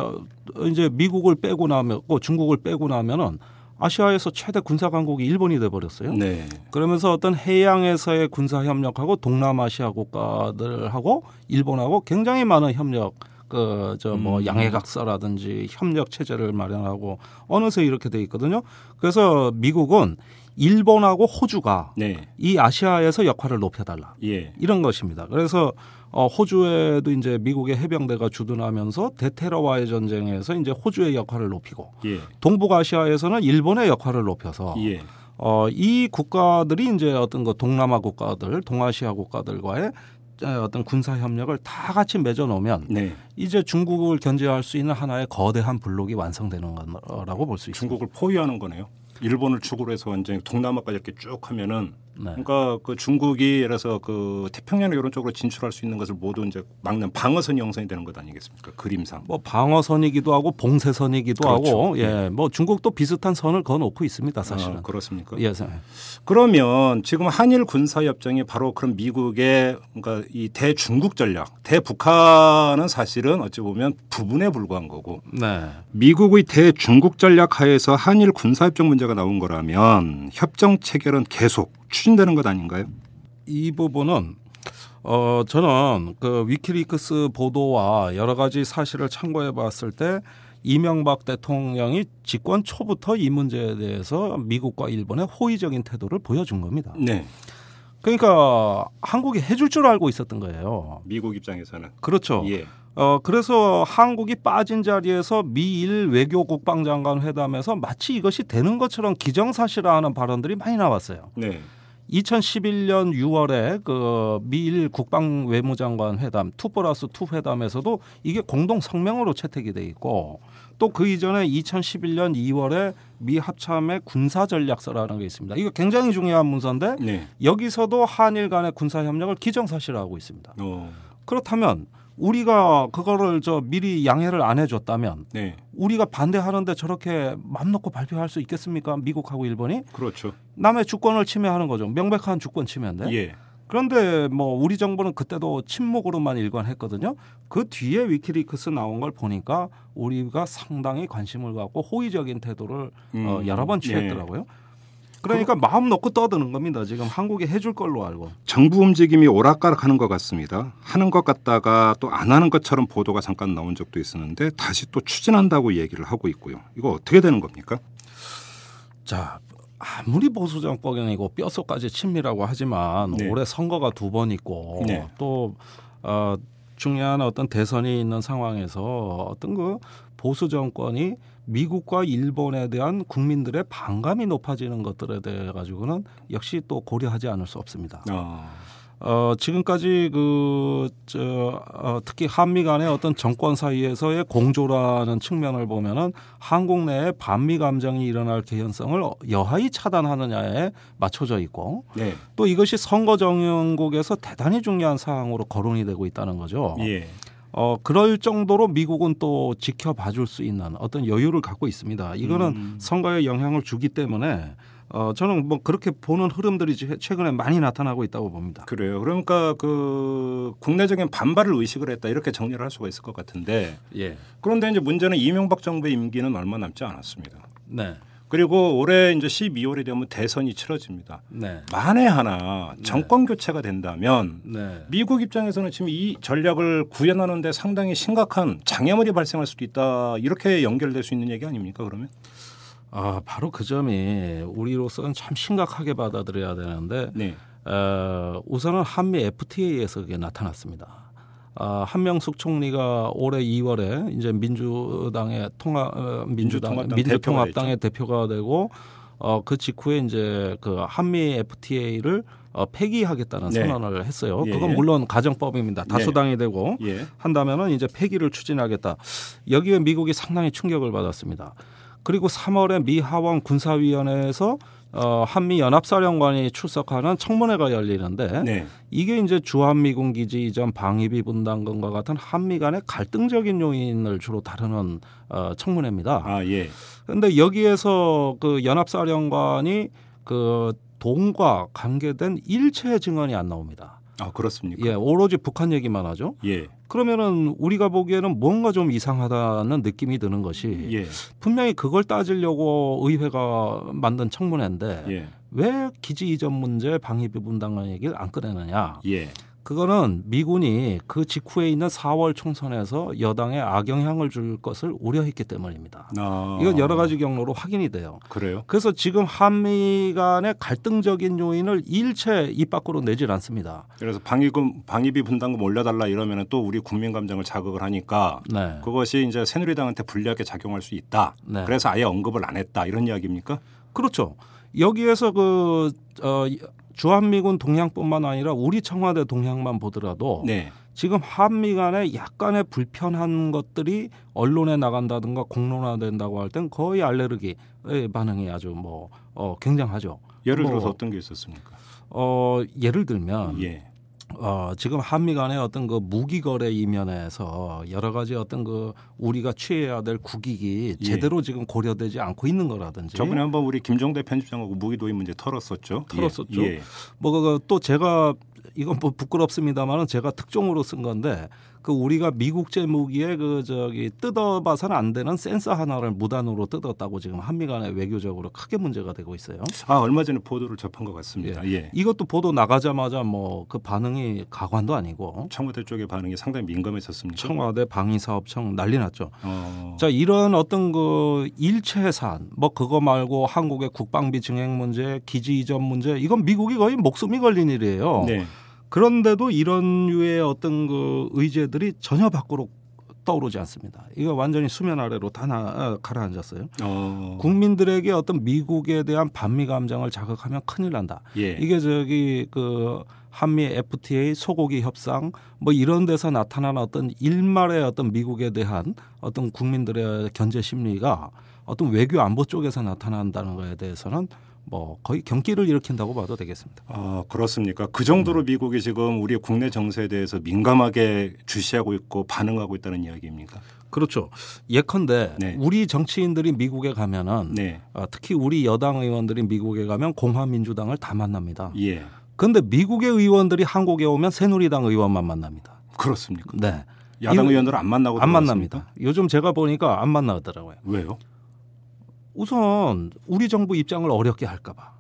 이제 미국을 빼고 나면 고 중국을 빼고 나면은 아시아에서 최대 군사 강국이 일본이 돼 버렸어요. 네. 그러면서 어떤 해양에서의 군사 협력하고 동남아시아 국가들하고 일본하고 굉장히 많은 협력 그 저뭐 음. 양해각서라든지 협력 체제를 마련하고 어느새 이렇게 돼 있거든요. 그래서 미국은 일본하고 호주가 네. 이 아시아에서 역할을 높여달라 예. 이런 것입니다. 그래서 어, 호주에도 이제 미국의 해병대가 주둔하면서 대테러와의 전쟁에서 이제 호주의 역할을 높이고 예. 동북아시아에서는 일본의 역할을 높여서 예. 어, 이 국가들이 이제 어떤 그 동남아 국가들, 동아시아 국가들과의 어떤 군사 협력을 다 같이 맺어 놓으면 네. 이제 중국을 견제할 수 있는 하나의 거대한 블록이 완성되는 거라고 볼 수 있습니다. 중국을 포위하는 거네요. 일본을 축으로 해서 완전히 동남아까지 이렇게 쭉 하면은 네. 그러니까 그 중국이 예를 들어서 그 태평양 이런 쪽으로 진출할 수 있는 것을 모두 이제 막는 방어선이 형성이 되는 것 아니겠습니까? 그림상. 뭐 방어선이기도 하고 봉쇄선이기도 그렇죠. 하고 예, 뭐 중국도 비슷한 선을 그어 놓고 있습니다, 사실은. 아, 그렇습니까? 예, 사- 그러면 지금 한일 군사 협정이 바로 그런 미국의 그러니까 이 대중국 전략, 대북한은 사실은 어찌 보면 부분에 불과한 거고 네. 미국의 대중국 전략 하에서 한일 군사 협정 문제가 나온 거라면 협정 체결은 계속 추진되는 것 아닌가요? 이 부분은 어 저는 그 위키리크스 보도와 여러 가지 사실을 참고해 봤을 때 이명박 대통령이 집권 초부터 이 문제에 대해서 미국과 일본의 호의적인 태도를 보여준 겁니다. 네. 그러니까 한국이 해줄 줄 알고 있었던 거예요. 미국 입장에서는 그렇죠. 예. 어 그래서 한국이 빠진 자리에서 미일 외교 국방장관 회담에서 마치 이것이 되는 것처럼 기정사실화하는 발언들이 많이 나왔어요. 네. 2011년 6월에 그 미일 국방 외무장관 회담 two plus two 회담에서도 이게 공동 성명으로 채택이 돼 있고 또 그 이전에 2011년 2월에 미 합참의 군사 전략서라는 게 있습니다. 이거 굉장히 중요한 문서인데 네. 여기서도 한일 간의 군사 협력을 기정사실화하고 있습니다. 어. 그렇다면 우리가 그거를 저 미리 양해를 안 해줬다면 네. 우리가 반대하는데 저렇게 맘 놓고 발표할 수 있겠습니까? 미국하고 일본이 그렇죠. 남의 주권을 침해하는 거죠. 명백한 주권 침해인데. 예. 그런데 뭐 우리 정부는 그때도 침묵으로만 일관했거든요. 그 뒤에 위키리크스 나온 걸 보니까 우리가 상당히 관심을 갖고 호의적인 태도를 어, 음, 여러 번 예. 취했더라고요. 그러니까 마음 놓고 떠드는 겁니다. 지금 한국이 해줄 걸로 알고. 정부 움직임이 오락가락하는 것 같습니다. 하는 것 같다가 또 안 하는 것처럼 보도가 잠깐 나온 적도 있었는데 다시 또 추진한다고 얘기를 하고 있고요. 이거 어떻게 되는 겁니까? 자 아무리 보수 정권이고 뼛속까지 친밀하고 하지만 네. 올해 선거가 두 번 있고 네. 또 어, 중요한 어떤 대선이 있는 상황에서 어떤 그 보수 정권이 미국과 일본에 대한 국민들의 반감이 높아지는 것들에 대해 가지고는 역시 또 고려하지 않을 수 없습니다. 아, 어, 지금까지 그, 저, 어, 특히 한미 간의 어떤 정권 사이에서의 공조라는 측면을 보면은 한국 내에 반미 감정이 일어날 개연성을 여하히 차단하느냐에 맞춰져 있고 네. 또 이것이 선거 정연국에서 대단히 중요한 사항으로 거론이 되고 있다는 거죠. 예. 어, 그럴 정도로 미국은 또 지켜봐 줄 수 있는 어떤 여유를 갖고 있습니다. 이거는 음. 선거에 영향을 주기 때문에 어, 저는 뭐 그렇게 보는 흐름들이 최- 최근에 많이 나타나고 있다고 봅니다. 그래요. 그러니까 그 국내적인 반발을 의식을 했다 이렇게 정리를 할 수가 있을 것 같은데 예. 그런데 이제 문제는 이명박 정부의 임기는 얼마 남지 않았습니다. 네. 그리고 올해 이제 12월이 되면 대선이 치러집니다. 네. 만에 하나 정권 교체가 된다면 네. 미국 입장에서는 지금 이 전략을 구현하는데 상당히 심각한 장애물이 발생할 수도 있다 이렇게 연결될 수 있는 얘기 아닙니까 그러면? 아, 바로 그 점이 우리로서는 참 심각하게 받아들여야 되는데 네. 어, 우선은 한미 FTA에서 그게 나타났습니다. 아, 한명숙 총리가 올해 2월에 이제 민주당의 통합 어, 민주당 민주통합당 민주통합당의 대표가 되고 어, 그 직후에 이제 그 한미 FTA를 어, 폐기하겠다는 네. 선언을 했어요. 예, 그건 예. 물론 가정법입니다. 다수당이 되고 예. 한다면은 이제 폐기를 추진하겠다. 여기에 미국이 상당히 충격을 받았습니다. 그리고 3월에 미 하원 군사위원회에서 어, 한미 연합사령관이 출석하는 청문회가 열리는데 네. 이게 이제 주한미군 기지 이전 방위비 분담금과 같은 한미 간의 갈등적인 요인을 주로 다루는 어, 청문회입니다. 아 예. 그런데 여기에서 그 연합사령관이 그 동과 관계된 일체 증언이 안 나옵니다. 아 그렇습니까? 예, 오로지 북한 얘기만 하죠. 예. 그러면은 우리가 보기에는 뭔가 좀 이상하다는 느낌이 드는 것이 예. 분명히 그걸 따지려고 의회가 만든 청문회인데 예. 왜 기지 이전 문제 방위비 분담금 얘기를 안 꺼내느냐? 예. 그거는 미군이 그 직후에 있는 4월 총선에서 여당에 악영향을 줄 것을 우려했기 때문입니다. 아. 이건 여러 가지 경로로 확인이 돼요. 그래요. 그래서 지금 한미 간의 갈등적인 요인을 일체 입 밖으로 내질 않습니다. 그래서 방위금 방위비 분담금 올려달라 이러면은 또 우리 국민 감정을 자극을 하니까 네. 그것이 이제 새누리당한테 불리하게 작용할 수 있다. 네. 그래서 아예 언급을 안 했다 이런 이야기입니까? 그렇죠. 여기에서 그 어, 주한미군 동향뿐만 아니라 우리 청와대 동향만 보더라도 네. 지금 한미 간에 약간의 불편한 것들이 언론에 나간다든가 공론화된다고 할 땐 거의 알레르기의 반응이 아주 뭐 어, 굉장하죠. 예를 뭐, 들어서 어떤 게 있었습니까? 어, 예를 들면 예. 어, 지금 한미 간의 어떤 그 무기 거래 이면에서 여러 가지 어떤 그 우리가 취해야 될 국익이 예. 제대로 지금 고려되지 않고 있는 거라든지 저번에 한번 우리 김종대 편집장하고 무기 도입 문제 털었었죠. 털었었죠. 예. 예. 뭐또 제가 이건 뭐 부끄럽습니다만은 제가 특종으로 쓴 건데 그 우리가 미국 제 무기에 그 저기 뜯어봐서는 안 되는 센서 하나를 무단으로 뜯었다고 지금 한미 간에 외교적으로 크게 문제가 되고 있어요. 아 얼마 전에 보도를 접한 것 같습니다. 예. 이것도 보도 나가자마자 뭐 그 반응이 가관도 아니고 청와대 쪽의 반응이 상당히 민감했었습니다. 청와대 방위사업청 난리 났죠. 어, 자 이런 어떤 그 일체 사안 뭐 그거 말고 한국의 국방비 증액 문제, 기지 이전 문제 이건 미국이 거의 목숨이 걸린 일이에요. 네. 그런데도 이런 류의 어떤 그 의제들이 전혀 밖으로 떠오르지 않습니다. 이거 완전히 수면 아래로 다 나, 아, 가라앉았어요. 어, 국민들에게 어떤 미국에 대한 반미 감정을 자극하면 큰일 난다. 예. 이게 저기 그 한미 FTA 소고기 협상 뭐 이런 데서 나타나는 어떤 일말의 어떤 미국에 대한 어떤 국민들의 견제 심리가 어떤 외교 안보 쪽에서 나타난다는 거에 대해서는 뭐 거의 경기를 일으킨다고 봐도 되겠습니다. 아 그렇습니까? 그 정도로 네. 미국이 지금 우리 국내 정세에 대해서 민감하게 주시하고 있고 반응하고 있다는 이야기입니까? 그렇죠. 예컨대 네. 우리 정치인들이 미국에 가면은 네. 어, 특히 우리 여당 의원들이 미국에 가면 공화민주당을 다 만납니다. 예. 그런데 미국의 의원들이 한국에 오면 새누리당 의원만 만납니다. 그렇습니까? 네. 야당 의원들은 안 만나고 안? 만납니다. 요즘 제가 보니까 안 만나더라고요. 왜요? 우선 우리 정부 입장을 어렵게 할까봐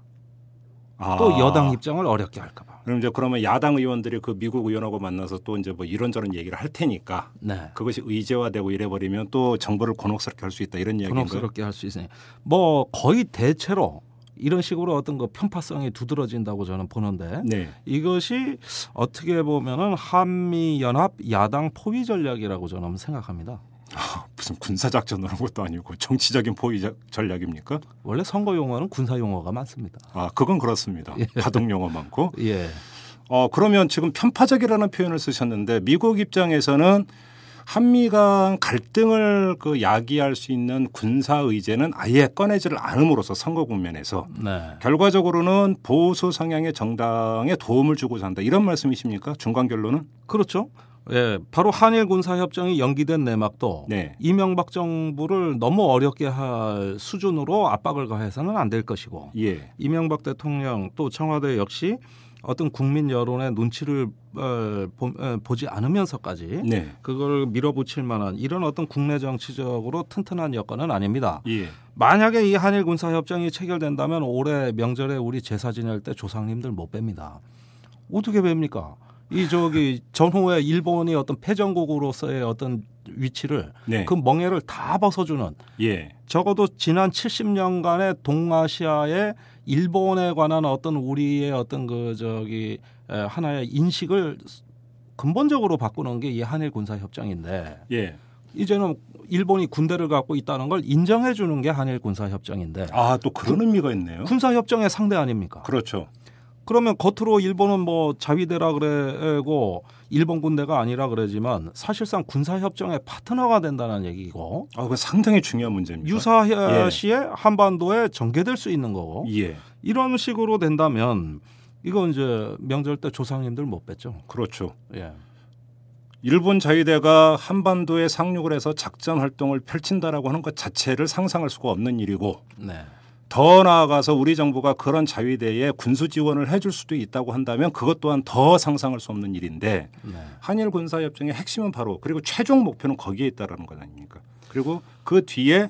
아, 또 여당 입장을 어렵게 할까봐. 그럼 이제 그러면 야당 의원들이 그 미국 의원하고 만나서 또 이제 뭐 이런저런 얘기를 할 테니까 네. 그것이 의제화되고 이래버리면 또 정부를 곤혹스럽게 할 수 있다 이런 이야기인가요? 곤혹스럽게 할 수 있으니 뭐 거의 대체로 이런 식으로 어떤 그 편파성이 두드러진다고 저는 보는데 네. 이것이 어떻게 보면은 한미 연합 야당 포위 전략이라고 저는 생각합니다. 아, [laughs] 무슨 군사 작전을 한 것도 아니고 정치적인 포위 자- 전략입니까? 원래 선거 용어는 군사 용어가 많습니다. 아, 그건 그렇습니다. 가동 용어 많고. [laughs] 예. 어, 그러면 지금 편파적이라는 표현을 쓰셨는데 미국 입장에서는 한미 간 갈등을 그 야기할 수 있는 군사 의제는 아예 꺼내지를 않음으로써 선거 국면에서 네. 결과적으로는 보수 성향의 정당에 도움을 주고자 한다 이런 말씀이십니까? 중간 결론은? 그렇죠. 예, 바로 한일 군사 협정이 연기된 내막도 네. 이명박 정부를 너무 어렵게 할 수준으로 압박을 가해서는 안 될 것이고 예. 이명박 대통령 또 청와대 역시 어떤 국민 여론의 눈치를 어, 보, 어, 보지 않으면서까지 네. 그걸 밀어붙일 만한 이런 어떤 국내 정치적으로 튼튼한 여건은 아닙니다. 예. 만약에 이 한일 군사 협정이 체결된다면 올해 명절에 우리 제사 지낼 때 조상님들 못 뺍니다. 어떻게 뵙니까? 이 저기 전후에 일본이 어떤 패전국으로서의 어떤 위치를 네. 그 멍해를 다 벗어주는 예. 적어도 지난 70년간의 동아시아의 일본에 관한 어떤 우리의 어떤 그 저기 에, 하나의 인식을 근본적으로 바꾸는 게 이 한일 군사 협정인데 예. 이제는 일본이 군대를 갖고 있다는 걸 인정해 주는 게 한일 군사 협정인데 아, 또 그런 의미가 있네요. 군사 협정의 상대 아닙니까? 그렇죠. 그러면 겉으로 일본은 뭐 자위대라 그래고 일본 군대가 아니라 그러지만 사실상 군사 협정의 파트너가 된다는 얘기고 아, 그 상당히 중요한 문제입니다. 유사시에 한반도에 전개될 수 있는 거고 예. 이런 식으로 된다면 이건 이제 명절 때 조상님들 못 뵀죠. 그렇죠. 예. 일본 자위대가 한반도에 상륙을 해서 작전 활동을 펼친다라고 하는 것 자체를 상상할 수가 없는 일이고 네. 더 나아가서 우리 정부가 그런 자위대에 군수 지원을 해줄 수도 있다고 한다면 그것 또한 더 상상할 수 없는 일인데 네. 한일 군사 협정의 핵심은 바로 그리고 최종 목표는 거기에 있다라는 것 아닙니까? 그리고 그 뒤에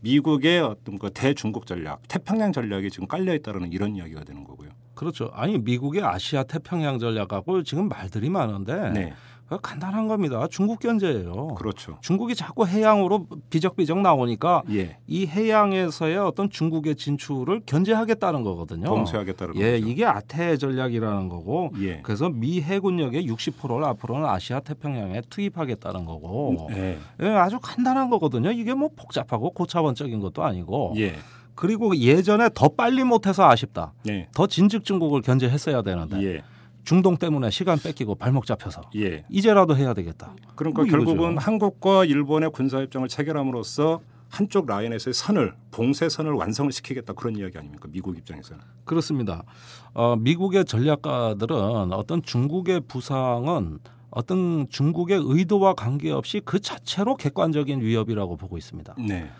미국의 어떤 그 대중국 전략, 태평양 전략이 지금 깔려 있다라는 이런 이야기가 되는 거고요. 그렇죠. 아니 미국의 아시아 태평양 전략하고 지금 말들이 많은데 네, 간단한 겁니다. 중국 견제예요. 그렇죠. 중국이 자꾸 해양으로 비적비적 나오니까 예, 이 해양에서의 어떤 중국의 진출을 견제하겠다는 거거든요. 봉쇄하겠다는 예, 거죠. 이게 아태 전략이라는 거고. 예, 그래서 미 해군력의 60%를 앞으로는 아시아 태평양에 투입하겠다는 거고. 예, 예, 아주 간단한 거거든요. 이게 뭐 복잡하고 고차원적인 것도 아니고. 예, 그리고 예전에 더 빨리 못해서 아쉽다. 예, 더 진즉 중국을 견제했어야 되는데 예, 중동 때문에 시간 뺏기고 발목 잡혀서 예. 이제라도 해야 되겠다. 그러니까. 결국은 한국과 일본의 군사 협정을 체결함으로써 한쪽 라인에서의 선을 봉쇄선을 완성을 시키겠다 그런 이야기 아닙니까? 미국 입장에서는. 그렇습니다. 어, 미국의 전략가들은 어떤 중국의 부상은 어떤 중국의 의도와 관계없이 그 자체로 객관적인 위협이라고 보고 있습니다. 네.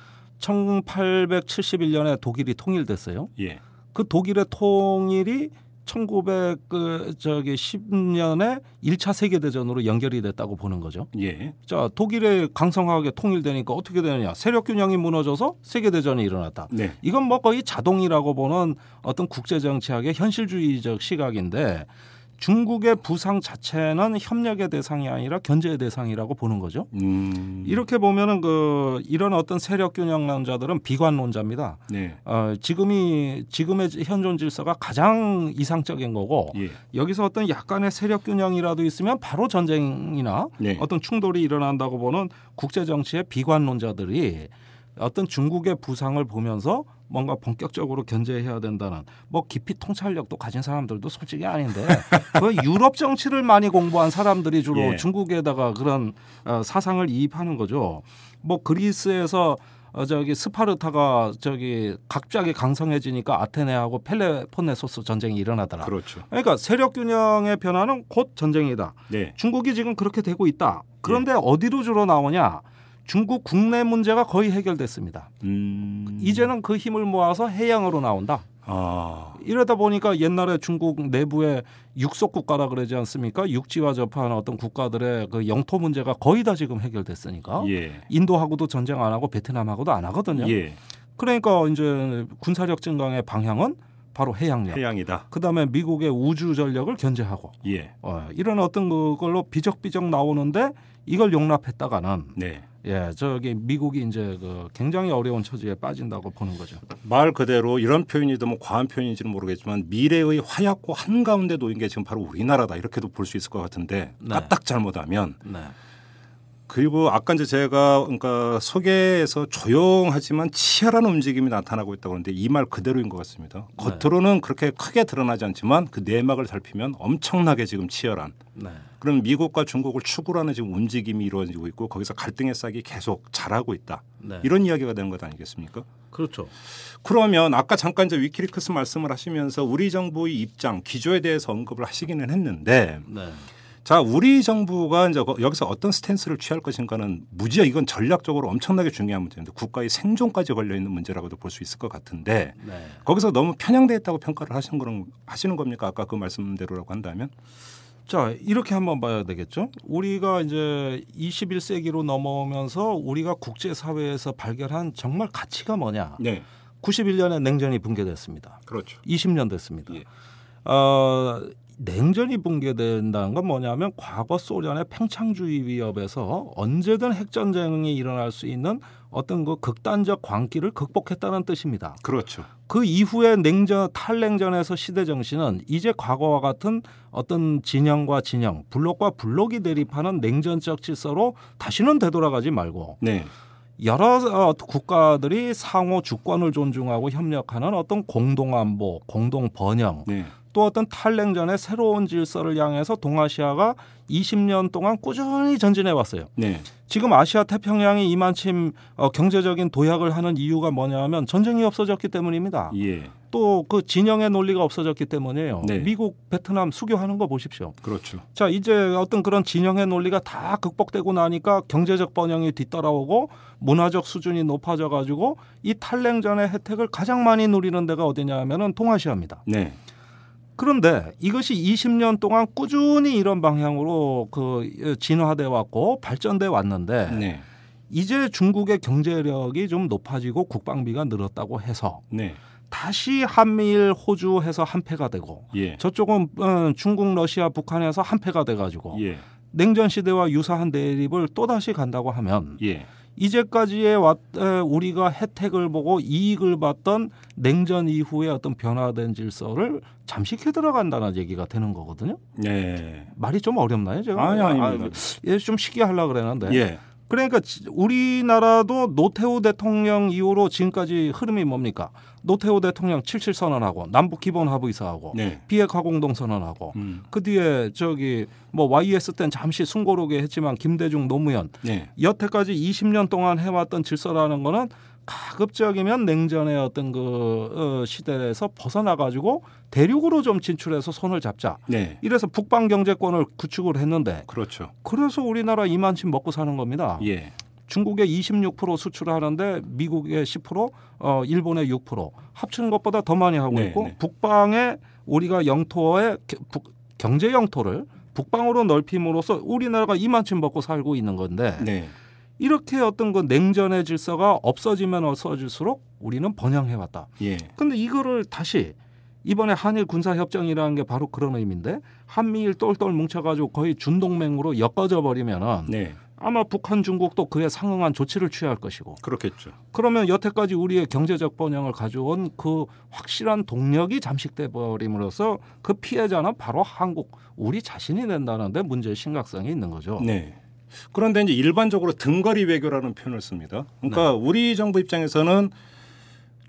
1871년에 독일이 통일됐어요. 예. 그 독일의 통일이 1900 그 저기 10년에 1차 세계 대전으로 연결이 됐다고 보는 거죠. 예. 자, 독일에 강성하게 통일되니까 어떻게 되느냐? 세력 균형이 무너져서 세계 대전이 일어났다. 네. 이건 뭐 거의 자동이라고 보는 어떤 국제 정치학의 현실주의적 시각인데 중국의 부상 자체는 협력의 대상이 아니라 견제의 대상이라고 보는 거죠. 음. 이렇게 보면은 그 이런 어떤 세력 균형론자들은 비관론자입니다. 네. 어, 지금이 지금의 현존 질서가 가장 이상적인 거고 예. 여기서 어떤 약간의 세력 균형이라도 있으면 바로 전쟁이나 네. 어떤 충돌이 일어난다고 보는 국제 정치의 비관론자들이 어떤 중국의 부상을 보면서 뭔가 본격적으로 견제해야 된다는 뭐 깊이 통찰력도 가진 사람들도 솔직히 아닌데 [laughs] 그 유럽 정치를 많이 공부한 사람들이 주로 예. 중국에다가 그런 어, 사상을 이입하는 거죠. 뭐 그리스에서 어, 저기 스파르타가 저기 갑자기 강성해지니까 아테네하고 펠레폰네소스 전쟁이 일어나더라. 그렇죠. 그러니까 세력 균형의 변화는 곧 전쟁이다. 네. 중국이 지금 그렇게 되고 있다. 그런데 어디로 주로 나오냐? 중국 국내 문제가 거의 해결됐습니다. 음. 이제는 그 힘을 모아서 해양으로 나온다. 아. 이러다 보니까 옛날에 중국 내부에 육속 국가라 그러지 않습니까? 육지와 접한 어떤 국가들의 그 영토 문제가 거의 다 지금 해결됐으니까 예. 인도하고도 전쟁 안 하고 베트남하고도 안 하거든요. 예. 그러니까 이제 군사력 증강의 방향은 바로 해양력. 해양이다. 그다음에 미국의 우주 전력을 견제하고 예. 어, 이런 어떤 그걸로 비적비적 나오는데 이걸 용납했다가는 네. 예 저기 미국이 이제 그 굉장히 어려운 처지에 빠진다고 보는 거죠. 말 그대로 이런 표현이도 뭐 과한 표현인지는 모르겠지만 미래의 화약고 한가운데 놓인 게 지금 바로 우리나라다 이렇게도 볼 수 있을 것 같은데 네. 까딱 잘못하면 네. 그리고 아까 이제 제가 그러니까 소개에서 조용하지만 치열한 움직임이 나타나고 있다고 하는데 이 말 그대로인 것 같습니다. 네. 겉으로는 그렇게 크게 드러나지 않지만 그 내막을 살피면 엄청나게 지금 치열한 네. 그럼 미국과 중국을 축으로 하는 지금 움직임이 이루어지고 있고 거기서 갈등의 싹이 계속 자라고 있다. 네. 이런 이야기가 되는 것 아니겠습니까? 그렇죠. 그러면 아까 잠깐 이제 위키리크스 말씀을 하시면서 우리 정부의 입장, 기조에 대해서 언급을 하시기는 했는데 네. 자, 우리 정부가 이제 거- 여기서 어떤 스탠스를 취할 것인가는 무지하 이건 전략적으로 엄청나게 중요한 문제인데 국가의 생존까지 걸려 있는 문제라고도 볼 수 있을 것 같은데 네. 거기서 너무 편향돼 있다고 평가를 하시는 거는 하시는 겁니까? 아까 그 말씀대로라고 한다면? 자 이렇게 한번 봐야 되겠죠. 우리가 이제 21세기로 넘어오면서 우리가 국제 사회에서 발견한 정말 가치가 뭐냐? 네. 91년에 냉전이 붕괴됐습니다. 그렇죠. 20년 됐습니다. 예. 어, 냉전이 붕괴된다는 건 뭐냐면 과거 소련의 팽창주의 위협에서 언제든 핵전쟁이 일어날 수 있는 어떤 그 극단적 광기를 극복했다는 뜻입니다. 그렇죠. 그 이후에 냉전 탈냉전에서 시대 정신은 이제 과거와 같은 어떤 진영과 진영, 블록과 블록이 대립하는 냉전적 질서로 다시는 되돌아가지 말고 네. 여러 어, 국가들이 상호 주권을 존중하고 협력하는 어떤 공동 안보, 공동 번영, 네. 또 어떤 탈냉전의 새로운 질서를 향해서 동아시아가 20년 동안 꾸준히 전진해 왔어요. 네. 지금 아시아 태평양이 이만침 어, 경제적인 도약을 하는 이유가 뭐냐면 전쟁이 없어졌기 때문입니다. 예. 또그 진영의 논리가 없어졌기 때문이에요. 네. 미국, 베트남 수교하는 거 보십시오. 그렇죠. 자, 이제 어떤 그런 진영의 논리가 다 극복되고 나니까 경제적 번영이 뒤따라오고 문화적 수준이 높아져 가지고 이 탈냉전의 혜택을 가장 많이 누리는 데가 어디냐 하면은 동아시아입니다. 네. 그런데 이것이 20년 동안 꾸준히 이런 방향으로 그 진화돼 왔고 발전돼 왔는데 네. 이제 중국의 경제력이 좀 높아지고 국방비가 늘었다고 해서 네. 다시 한미일 호주 해서 한패가 되고 예. 저쪽은 어, 중국 러시아 북한에서 한패가 돼 가지고 예. 냉전 시대와 유사한 대립을 또 다시 간다고 하면 예. 이제까지의 왔, 에, 우리가 혜택을 보고 이익을 봤던 냉전 이후의 어떤 변화된 질서를 잠식해 들어간다는 얘기가 되는 거거든요. 네. 말이 좀 어렵나요, 제가? 아니, 아닙니다. 예, 좀 쉽게 하려고 그랬는데. 예. 그러니까 지- 우리나라도 노태우 대통령 이후로 지금까지 흐름이 뭡니까? 노태우 대통령 77 선언하고 남북 기본 합의서하고 네. 비핵화 공동 선언하고 음. 그 뒤에 저기 뭐 YS 땐 잠시 숨고르게 했지만 김대중 노무현 네. 여태까지 20년 동안 해왔던 질서라는 거는 가급적이면 냉전의 어떤 그 어, 시대에서 벗어나 가지고 대륙으로 좀 진출해서 손을 잡자. 네. 이래서 북방 경제권을 구축을 했는데 그렇죠. 그래서 우리나라 이만큼 먹고 사는 겁니다. 예. 중국에 26% 수출하는데 미국에 10%, 어 일본에 6% 합치는 것보다 더 많이 하고 네, 있고 네. 북방에 우리가 영토의 북- 경제 영토를 북방으로 넓힘으로써 우리나라가 이만큼 먹고 살고 있는 건데 네. 이렇게 어떤 그 냉전의 질서가 없어지면 없어질수록 우리는 번영해 왔다. 예. 근데 이거를 다시 이번에 한일 군사 협정이라는 게 바로 그런 의미인데 한미일 똘똘 뭉쳐가지고 거의 준동맹으로 엮어져 버리면은 네. 아마 북한 중국도 그에 상응한 조치를 취할 것이고 그렇겠죠. 그러면 여태까지 우리의 경제적 번영을 가져온 그 확실한 동력이 잠식돼 버림으로써 그 피해자는 바로 한국 우리 자신이 된다는데 문제의 심각성이 있는 거죠. 네. 그런데 이제 일반적으로 등거리 외교라는 표현을 씁니다. 그러니까 우리 정부 입장에서는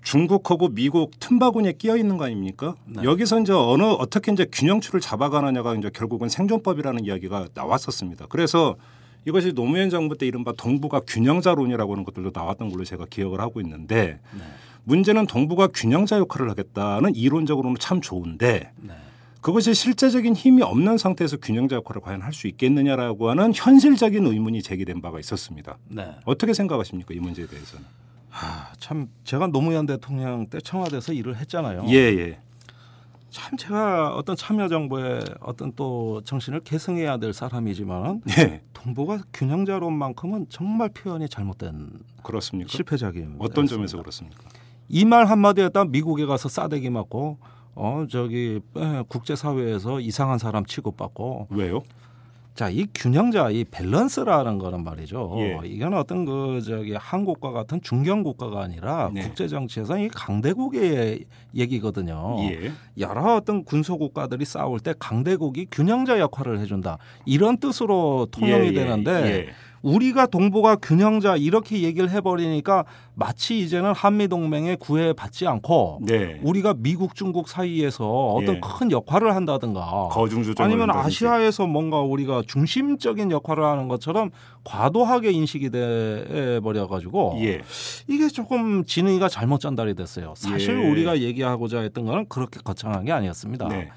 중국하고 미국 틈바구니에 끼어 있는 거 아닙니까? 여기서 이제 어느 어떻게 이제 균형추를 잡아가느냐가 이제 결국은 생존법이라는 이야기가 나왔었습니다. 그래서 이것이 노무현 정부 때 이른바 동북아 균형자론이라고 하는 것들도 나왔던 걸로 제가 기억을 하고 있는데 문제는 동북아 균형자 역할을 하겠다는 이론적으로는 참 좋은데 그것이 실제적인 힘이 없는 상태에서 균형자 역할을 과연 할 수 있겠느냐라고 하는 현실적인 의문이 제기된 바가 있었습니다. 네. 어떻게 생각하십니까 이 문제에 대해서는? 아, 참 제가 노무현 대통령 때 청와대에서 일을 했잖아요. 예 예. 참 제가 어떤 참여정부의 어떤 또 정신을 계승해야 될 사람이지만 예. 동북아 균형자론만큼은 정말 표현이 잘못된 그렇습니까? 실패작이에요. 어떤 점에서 그렇습니까? 이 말 한마디 했다 미국에 가서 싸대기 맞고 어 저기 에, 국제사회에서 이상한 사람 취급받고 왜요? 자 이 균형자 이 밸런스라는 거는 말이죠. 예. 이건 어떤 그 저기 한국과 같은 중견 국가가 아니라 네. 국제 정치에서 이 강대국의 얘기거든요. 예. 여러 어떤 군소 국가들이 싸울 때 강대국이 균형자 역할을 해준다 이런 뜻으로 통용이 예, 예, 되는데 예. 우리가 동북아 균형자 이렇게 얘기를 해버리니까 마치 이제는 한미 동맹에 구애받지 않고 네. 우리가 미국 중국 사이에서 어떤 예. 큰 역할을 한다든가 아니면 아시아에서 뭔가 우리가 중심적인 역할을 하는 것처럼 과도하게 인식이 돼 버려 가지고 예. 이게 조금 진의가 잘못 전달이 됐어요. 사실 예. 우리가 얘기하고자 했던 거는 그렇게 거창한 게 아니었습니다. 네.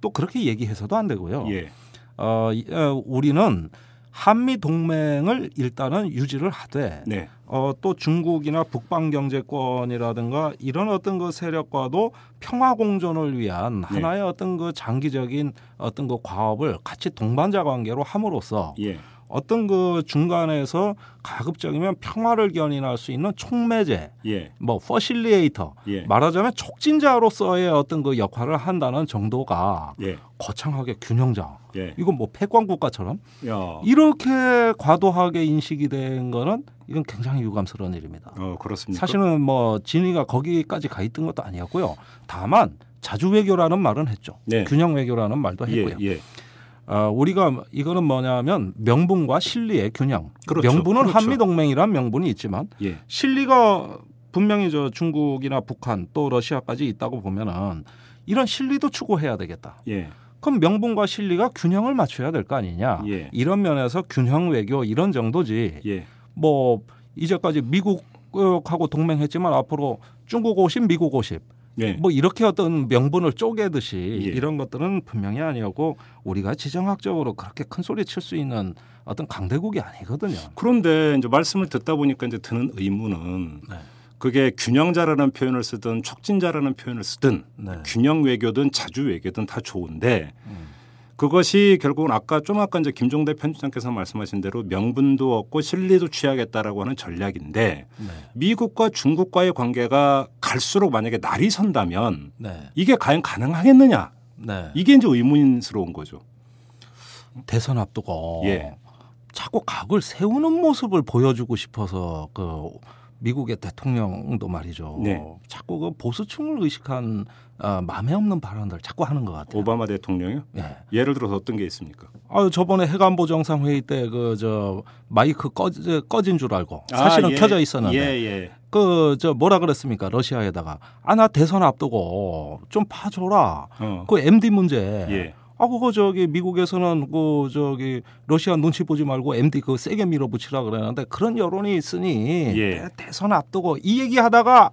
또 그렇게 얘기해서도 안 되고요. 예. 어, 이- 어, 우리는 한미 동맹을 일단은 유지를 하되 네. 어, 또 중국이나 북방 경제권이라든가 이런 어떤 그 세력과도 평화 공존을 위한 네. 하나의 어떤 그 장기적인 어떤 그 과업을 같이 동반자 관계로 함으로써 예. 어떤 그 중간에서 가급적이면 평화를 견인할 수 있는 촉매제, 예. 뭐 퍼실리에이터, 예. 말하자면 촉진자로서의 어떤 그 역할을 한다는 정도가 예. 거창하게 균형자. 예. 이건 뭐 패권 국가처럼 야. 이렇게 과도하게 인식이 된 거는 이건 굉장히 유감스러운 일입니다. 어, 그렇습니까? 사실은 뭐 진위가 거기까지 가 있던 것도 아니었고요. 다만 자주 외교라는 말은 했죠. 네. 균형 외교라는 말도 예. 했고요. 예. 아, 우리가 이거는 뭐냐면 명분과 실리의 균형. 그렇죠. 명분은 그렇죠. 한미 동맹이란 명분이 있지만 예. 실리가 분명히 저 중국이나 북한 또 러시아까지 있다고 보면은 이런 실리도 추구해야 되겠다. 예. 그럼 명분과 실리가 균형을 맞춰야 될 거 아니냐. 예. 이런 면에서 균형 외교 이런 정도지. 예. 뭐 이제까지 미국하고 동맹했지만 앞으로 중국 50, 미국 50. 예. 뭐 이렇게 어떤 명분을 쪼개듯이 예. 이런 것들은 분명히 아니었고 우리가 지정학적으로 그렇게 큰 소리 칠 수 있는 어떤 강대국이 아니거든요. 그런데 이제 말씀을 듣다 보니까 이제 드는 의문은 네. 그게 균형자라는 표현을 쓰든 촉진자라는 표현을 쓰든 네. 균형 외교든 자주 외교든 다 좋은데 음. 그것이 결국은 아까 좀 아까 이제 김종대 편집장께서 말씀하신 대로 명분도 없고 실리도 취하겠다라고 하는 전략인데 네. 미국과 중국과의 관계가 갈수록 만약에 날이 선다면 네. 이게 과연 가능하겠느냐 네. 이게 이제 의문스러운 거죠. 대선 앞두고 예. 자꾸 각을 세우는 모습을 보여주고 싶어서 그 미국의 대통령도 말이죠. 네. 자꾸 그 보수층을 의식한 어, 마음에 없는 발언들 자꾸 하는 것 같아요. 오바마 대통령이요? 예. 예를 들어서 어떤 게 있습니까? 아유 저번에 해관보 정상회의 때 그 저 마이크 꺼지, 꺼진 줄 알고 사실은 아, 예. 켜져 있었는데 예, 예. 그저 뭐라 그랬습니까 러시아에다가 아 나 대선 앞두고 좀 봐줘라 어. 그 MD 문제 예. 아 그거 저기 미국에서는 그 저기 러시아 눈치 보지 말고 MD 그 세게 밀어붙이라 그러는데 그런 여론이 있으니 예. 대- 대선 앞두고 이 얘기하다가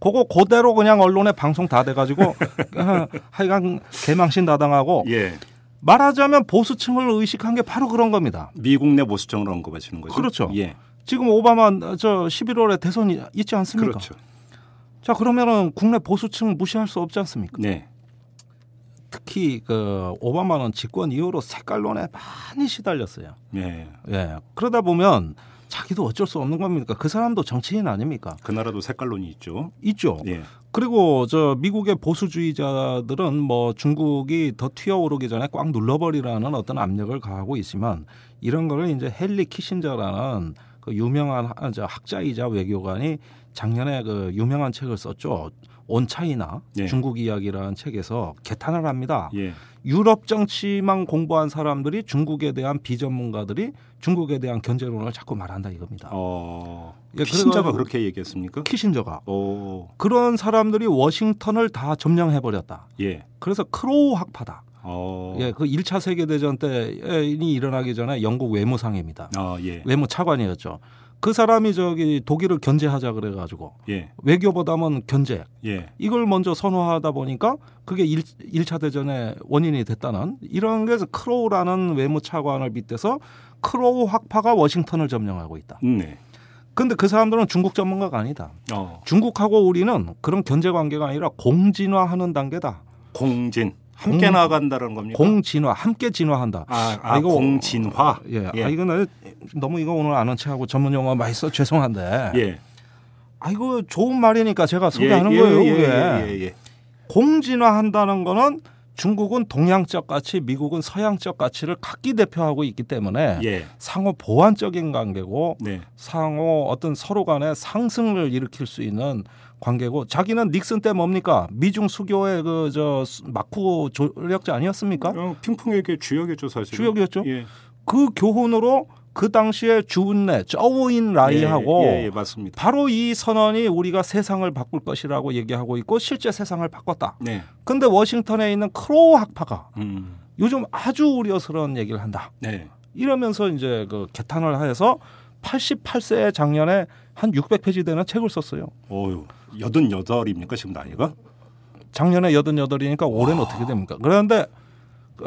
그거 그대로 그냥 언론에 방송 다 돼가지고 [laughs] 하여간 개망신 다 당하고 예. 말하자면 보수층을 의식한 게 바로 그런 겁니다. 미국 내 보수정을 언급하시는 거죠. 그렇죠. 예. 지금 오바마 저 11월에 대선이 있지 않습니까? 그렇죠. 자 그러면은 국내 보수층 무시할 수 없지 않습니까? 네. 특히 그 오바마는 집권 이후로 색깔론에 많이 시달렸어요. 예. 예. 그러다 보면 자기도 어쩔 수 없는 겁니까? 그 사람도 정치인 아닙니까? 그 나라도 색깔론이 있죠. 있죠. 예. 그리고 저 미국의 보수주의자들은 뭐 중국이 더 튀어오르기 전에 꽉 눌러버리라는 어떤 압력을 가하고 있지만 이런 거를 이제 헨리 키신저라는 그 유명한 학자이자 외교관이 작년에 그 유명한 책을 썼죠. 온 차이나 예. 중국 이야기라는 책에서 개탄을 합니다. 예. 유럽 정치만 공부한 사람들이 중국에 대한 비전문가들이 중국에 대한 견제론을 자꾸 말한다 이겁니다. 어. 예, 키신저가 그렇게 얘기했습니까? 키신저가 오. 그런 사람들이 워싱턴을 다 점령해 버렸다. 예. 그래서 크로우 학파다. 어. 예, 그 1차 세계 대전 때이 일어나기 전에 영국 외무상입니다. 아, 예. 외무 차관이었죠. 그 사람이 저기 독일을 견제하자 그래 가지고 예. 외교보다는 견제 예. 이걸 먼저 선호하다 보니까 그게 일 1차 대전의 원인이 됐다는 이런 게서 크로우라는 외무 차관을 빗대서 크로우 학파가 워싱턴을 점령하고 있다. 네. 근데 그 사람들은 중국 전문가가 아니다. 어. 중국하고 우리는 그런 견제 관계가 아니라 공진화하는 단계다. 공진. 함께 공- 나간다는 겁니까? 공진화, 함께 진화한다. 아, 아, 아 이거- 공진화. 예, 예. 아 이거 나 너무 이거 오늘 아는 체하고 전문 용어 써 죄송한데. 예. 아 이거 좋은 말이니까 제가 소개하는 예, 거예요. 예, 그게. 예, 예, 예. 공진화한다는 거는 중국은 동양적 가치, 미국은 서양적 가치를 각기 대표하고 있기 때문에 예. 상호 보완적인 관계고 네. 상호 어떤 서로 간의 상승을 일으킬 수 있는 관계고 자기는 닉슨 때 뭡니까 미중 수교의 그 저 막후 조력자 아니었습니까? 어, 핑퐁외교 주역이었죠, 사실. 주역이었죠. 예. 그 교훈으로 그 당시에 주은래 저우언라이하고 예, 예, 예, 맞습니다. 바로 이 선언이 우리가 세상을 바꿀 것이라고 얘기하고 있고 실제 세상을 바꿨다. 네. 근데 워싱턴에 있는 크로우 학파가 음. 요즘 아주 우려스러운 얘기를 한다. 네. 이러면서 이제 그 개탄을 해서 88세에 작년에 한 600페이지 되는 책을 썼어요. 어유. 여든 여덟입니까 지금 나이가? 작년에 88이니까 올해는 어떻게 됩니까? 그런데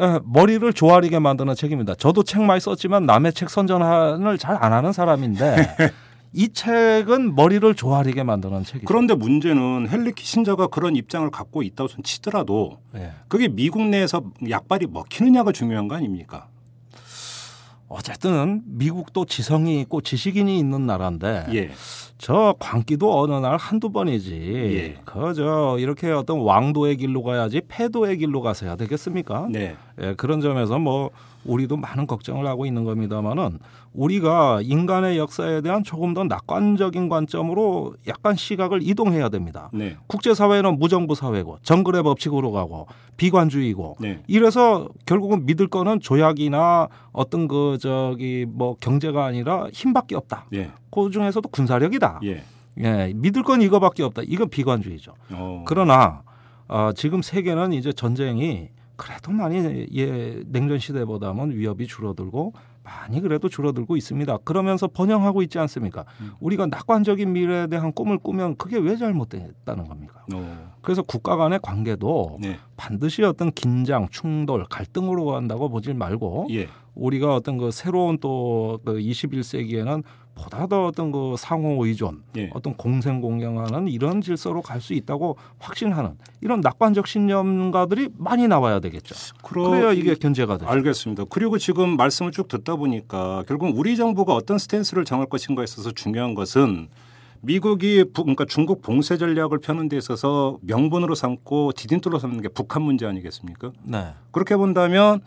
에, 머리를 조아리게 만드는 책입니다. 저도 책 많이 썼지만 남의 책 선전을 잘 안 하는 사람인데 [laughs] 이 책은 머리를 조아리게 만드는 책이죠. 그런데 문제는 헨리 키신저가 그런 입장을 갖고 있다고 손 치더라도 예. 그게 미국 내에서 약발이 먹히느냐가 중요한 거 아닙니까? 어쨌든 미국도 지성이 있고 지식인이 있는 나라인데 예. 저 광기도 어느 날 한두 번이지. 예. 그저 이렇게 어떤 왕도의 길로 가야지 패도의 길로 가서야 되겠습니까? 네. 예, 그런 점에서 뭐 우리도 많은 걱정을 하고 있는 겁니다만은 우리가 인간의 역사에 대한 조금 더 낙관적인 관점으로 약간 시각을 이동해야 됩니다. 네. 국제사회는 무정부 사회고 정글의 법칙으로 가고 비관주의고 네. 이래서 결국은 믿을 거는 조약이나 어떤 그 저기 뭐 경제가 아니라 힘밖에 없다. 예. 그 중에서도 군사력이다. 예. 예, 믿을 건 이거밖에 없다. 이건 비관주의죠. 어. 그러나 어, 지금 세계는 이제 전쟁이 그래도 많이 예, 냉전 시대보다는 위협이 줄어들고 많이 그래도 줄어들고 있습니다. 그러면서 번영하고 있지 않습니까? 우리가 낙관적인 미래에 대한 꿈을 꾸면 그게 왜 잘못됐다는 겁니까? 어. 그래서 국가 간의 관계도 네. 반드시 어떤 긴장, 충돌, 갈등으로 간다고 보지 말고 예. 우리가 어떤 그 새로운 또 그 21세기에는 보다 더 어떤 그 상호 의존, 예. 어떤 공생 공경하는 이런 질서로 갈 수 있다고 확신하는 이런 낙관적 신념가들이 많이 나와야 되겠죠. 그러- 그래야 이게 견제가 되죠. 알겠습니다. 그리고 지금 말씀을 쭉 듣다 보니까 결국 우리 정부가 어떤 스탠스를 정할 것인가에 있어서 중요한 것은 미국이 부- 그러니까 중국 봉쇄 전략을 펴는 데 있어서 명분으로 삼고 디딤돌로 삼는 게 북한 문제 아니겠습니까? 네. 그렇게 본다면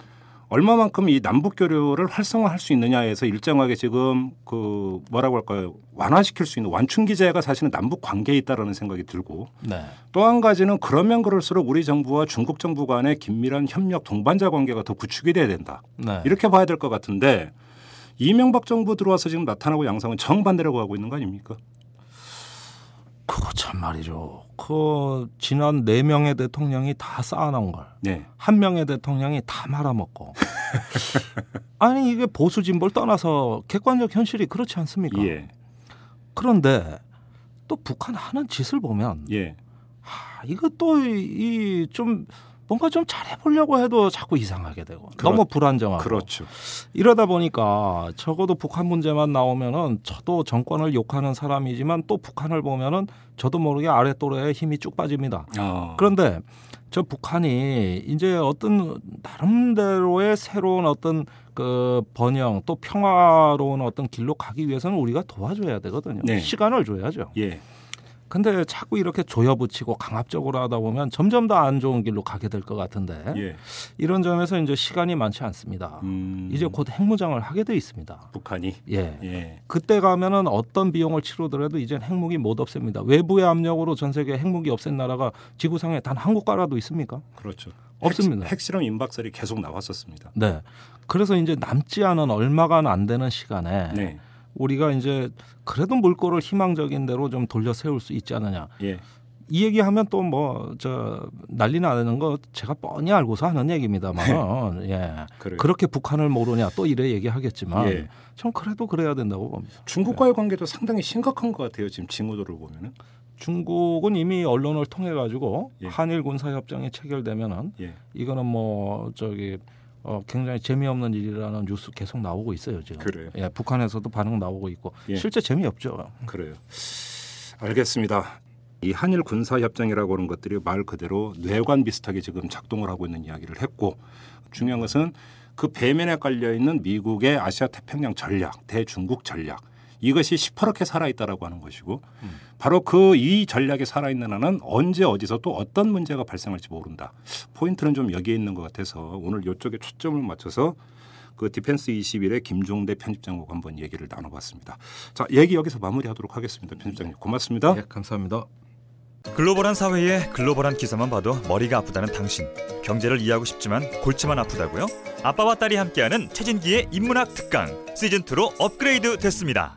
얼마만큼 이 남북 교류를 활성화할 수 있느냐에서 일정하게 지금 그 뭐라고 할까요 완화시킬 수 있는 완충 기제가 사실은 남북 관계에 있다라는 생각이 들고 네. 또한 가지는 그러면 그럴수록 우리 정부와 중국 정부 간의 긴밀한 협력 동반자 관계가 더 구축이 돼야 된다 네. 이렇게 봐야 될 것 같은데 이명박 정부 들어와서 지금 나타나고 양상은 정반대라고 하고 있는 거 아닙니까? 그거 참 말이죠. 그 지난 네 명의 대통령이 다 쌓아놓은 걸. 네. 한 명의 대통령이 다 말아먹고. [laughs] 아니 이게 보수 진보를 떠나서 객관적 현실이 그렇지 않습니까? 예. 그런데 또 북한 하는 짓을 보면 예. 아, 이거 또이좀 뭔가 좀 잘해보려고 해도 자꾸 이상하게 되고 너무 불안정하고 그렇죠. 이러다 보니까 적어도 북한 문제만 나오면은 저도 정권을 욕하는 사람이지만 또 북한을 보면은 저도 모르게 아래 또래에 힘이 쭉 빠집니다. 어. 그런데 저 북한이 이제 어떤 나름대로의 새로운 어떤 그 번영 또 평화로운 어떤 길로 가기 위해서는 우리가 도와줘야 되거든요. 네. 시간을 줘야죠. 예. 근데 자꾸 이렇게 조여붙이고 강압적으로 하다 보면 점점 더 안 좋은 길로 가게 될 것 같은데 예. 이런 점에서 이제 시간이 많지 않습니다. 음. 이제 곧 핵무장을 하게 돼 있습니다. 북한이 예. 예. 그때 가면은 어떤 비용을 치르더라도 이젠 핵무기 못 없앱니다. 외부의 압력으로 전 세계 핵무기 없앤 나라가 지구상에 단 한 국가라도 있습니까? 그렇죠. 없습니다. 핵, 핵실험 임박설이 계속 나왔었습니다. 네. 그래서 이제 남지 않은 얼마가 안 되는 시간에 네. 우리가 이제 그래도 물꼬를 희망적인 대로 좀 돌려 세울 수 있지 않느냐. 예. 이 얘기하면 또 뭐 저 난리 나는 거 제가 뻔히 알고서 하는 얘기입니다만 예 네. 그래요. 그렇게 북한을 모르냐 또 이래 얘기하겠지만 예. 전 그래도 그래야 된다고 봅니다. 중국과의 관계도 상당히 심각한 것 같아요. 지금 징후도를 보면은. 중국은 이미 언론을 통해 가지고 예. 한일 군사 협정이 체결되면은 예. 이거는 뭐 저기 어 굉장히 재미없는 일이라는 뉴스 계속 나오고 있어요 지금. 그래요. 예, 북한에서도 반응 나오고 있고 예. 실제 재미없죠. 그래요. 알겠습니다. 이 한일 군사 협정이라고 하는 것들이 말 그대로 뇌관 비슷하게 지금 작동을 하고 있는 이야기를 했고 중요한 것은 그 배면에 깔려 있는 미국의 아시아 태평양 전략, 대중국 전략 이것이 시퍼렇게 살아 있다라고 하는 것이고 바로 그 이 전략이 살아 있는 한은 언제 어디서 또 어떤 문제가 발생할지 모른다. 포인트는 좀 여기에 있는 것 같아서 오늘 이쪽에 초점을 맞춰서 그 디펜스 21의 김종대 편집장과 한번 얘기를 나눠봤습니다. 자 얘기 여기서 마무리하도록 하겠습니다. 편집장님 고맙습니다. 예, 감사합니다. 글로벌한 사회에 글로벌한 기사만 봐도 머리가 아프다는 당신 경제를 이해하고 싶지만 골치만 아프다고요? 아빠와 딸이 함께하는 최진기의 인문학 특강 시즌 2로 업그레이드 됐습니다.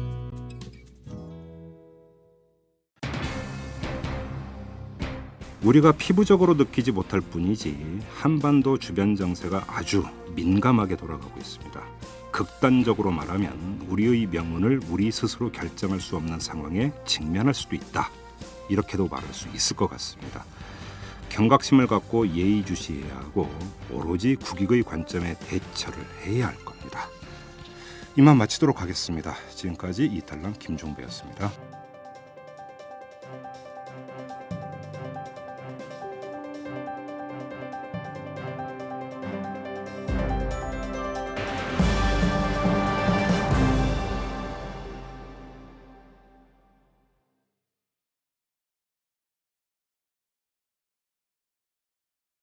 우리가 피부적으로 느끼지 못할 뿐이지 한반도 주변 정세가 아주 민감하게 돌아가고 있습니다. 극단적으로 말하면 우리의 명운을 우리 스스로 결정할 수 없는 상황에 직면할 수도 있다. 이렇게도 말할 수 있을 것 같습니다. 경각심을 갖고 예의주시해야 하고 오로지 국익의 관점에 대처를 해야 할 겁니다. 이만 마치도록 하겠습니다. 지금까지 이탈남 김종배였습니다.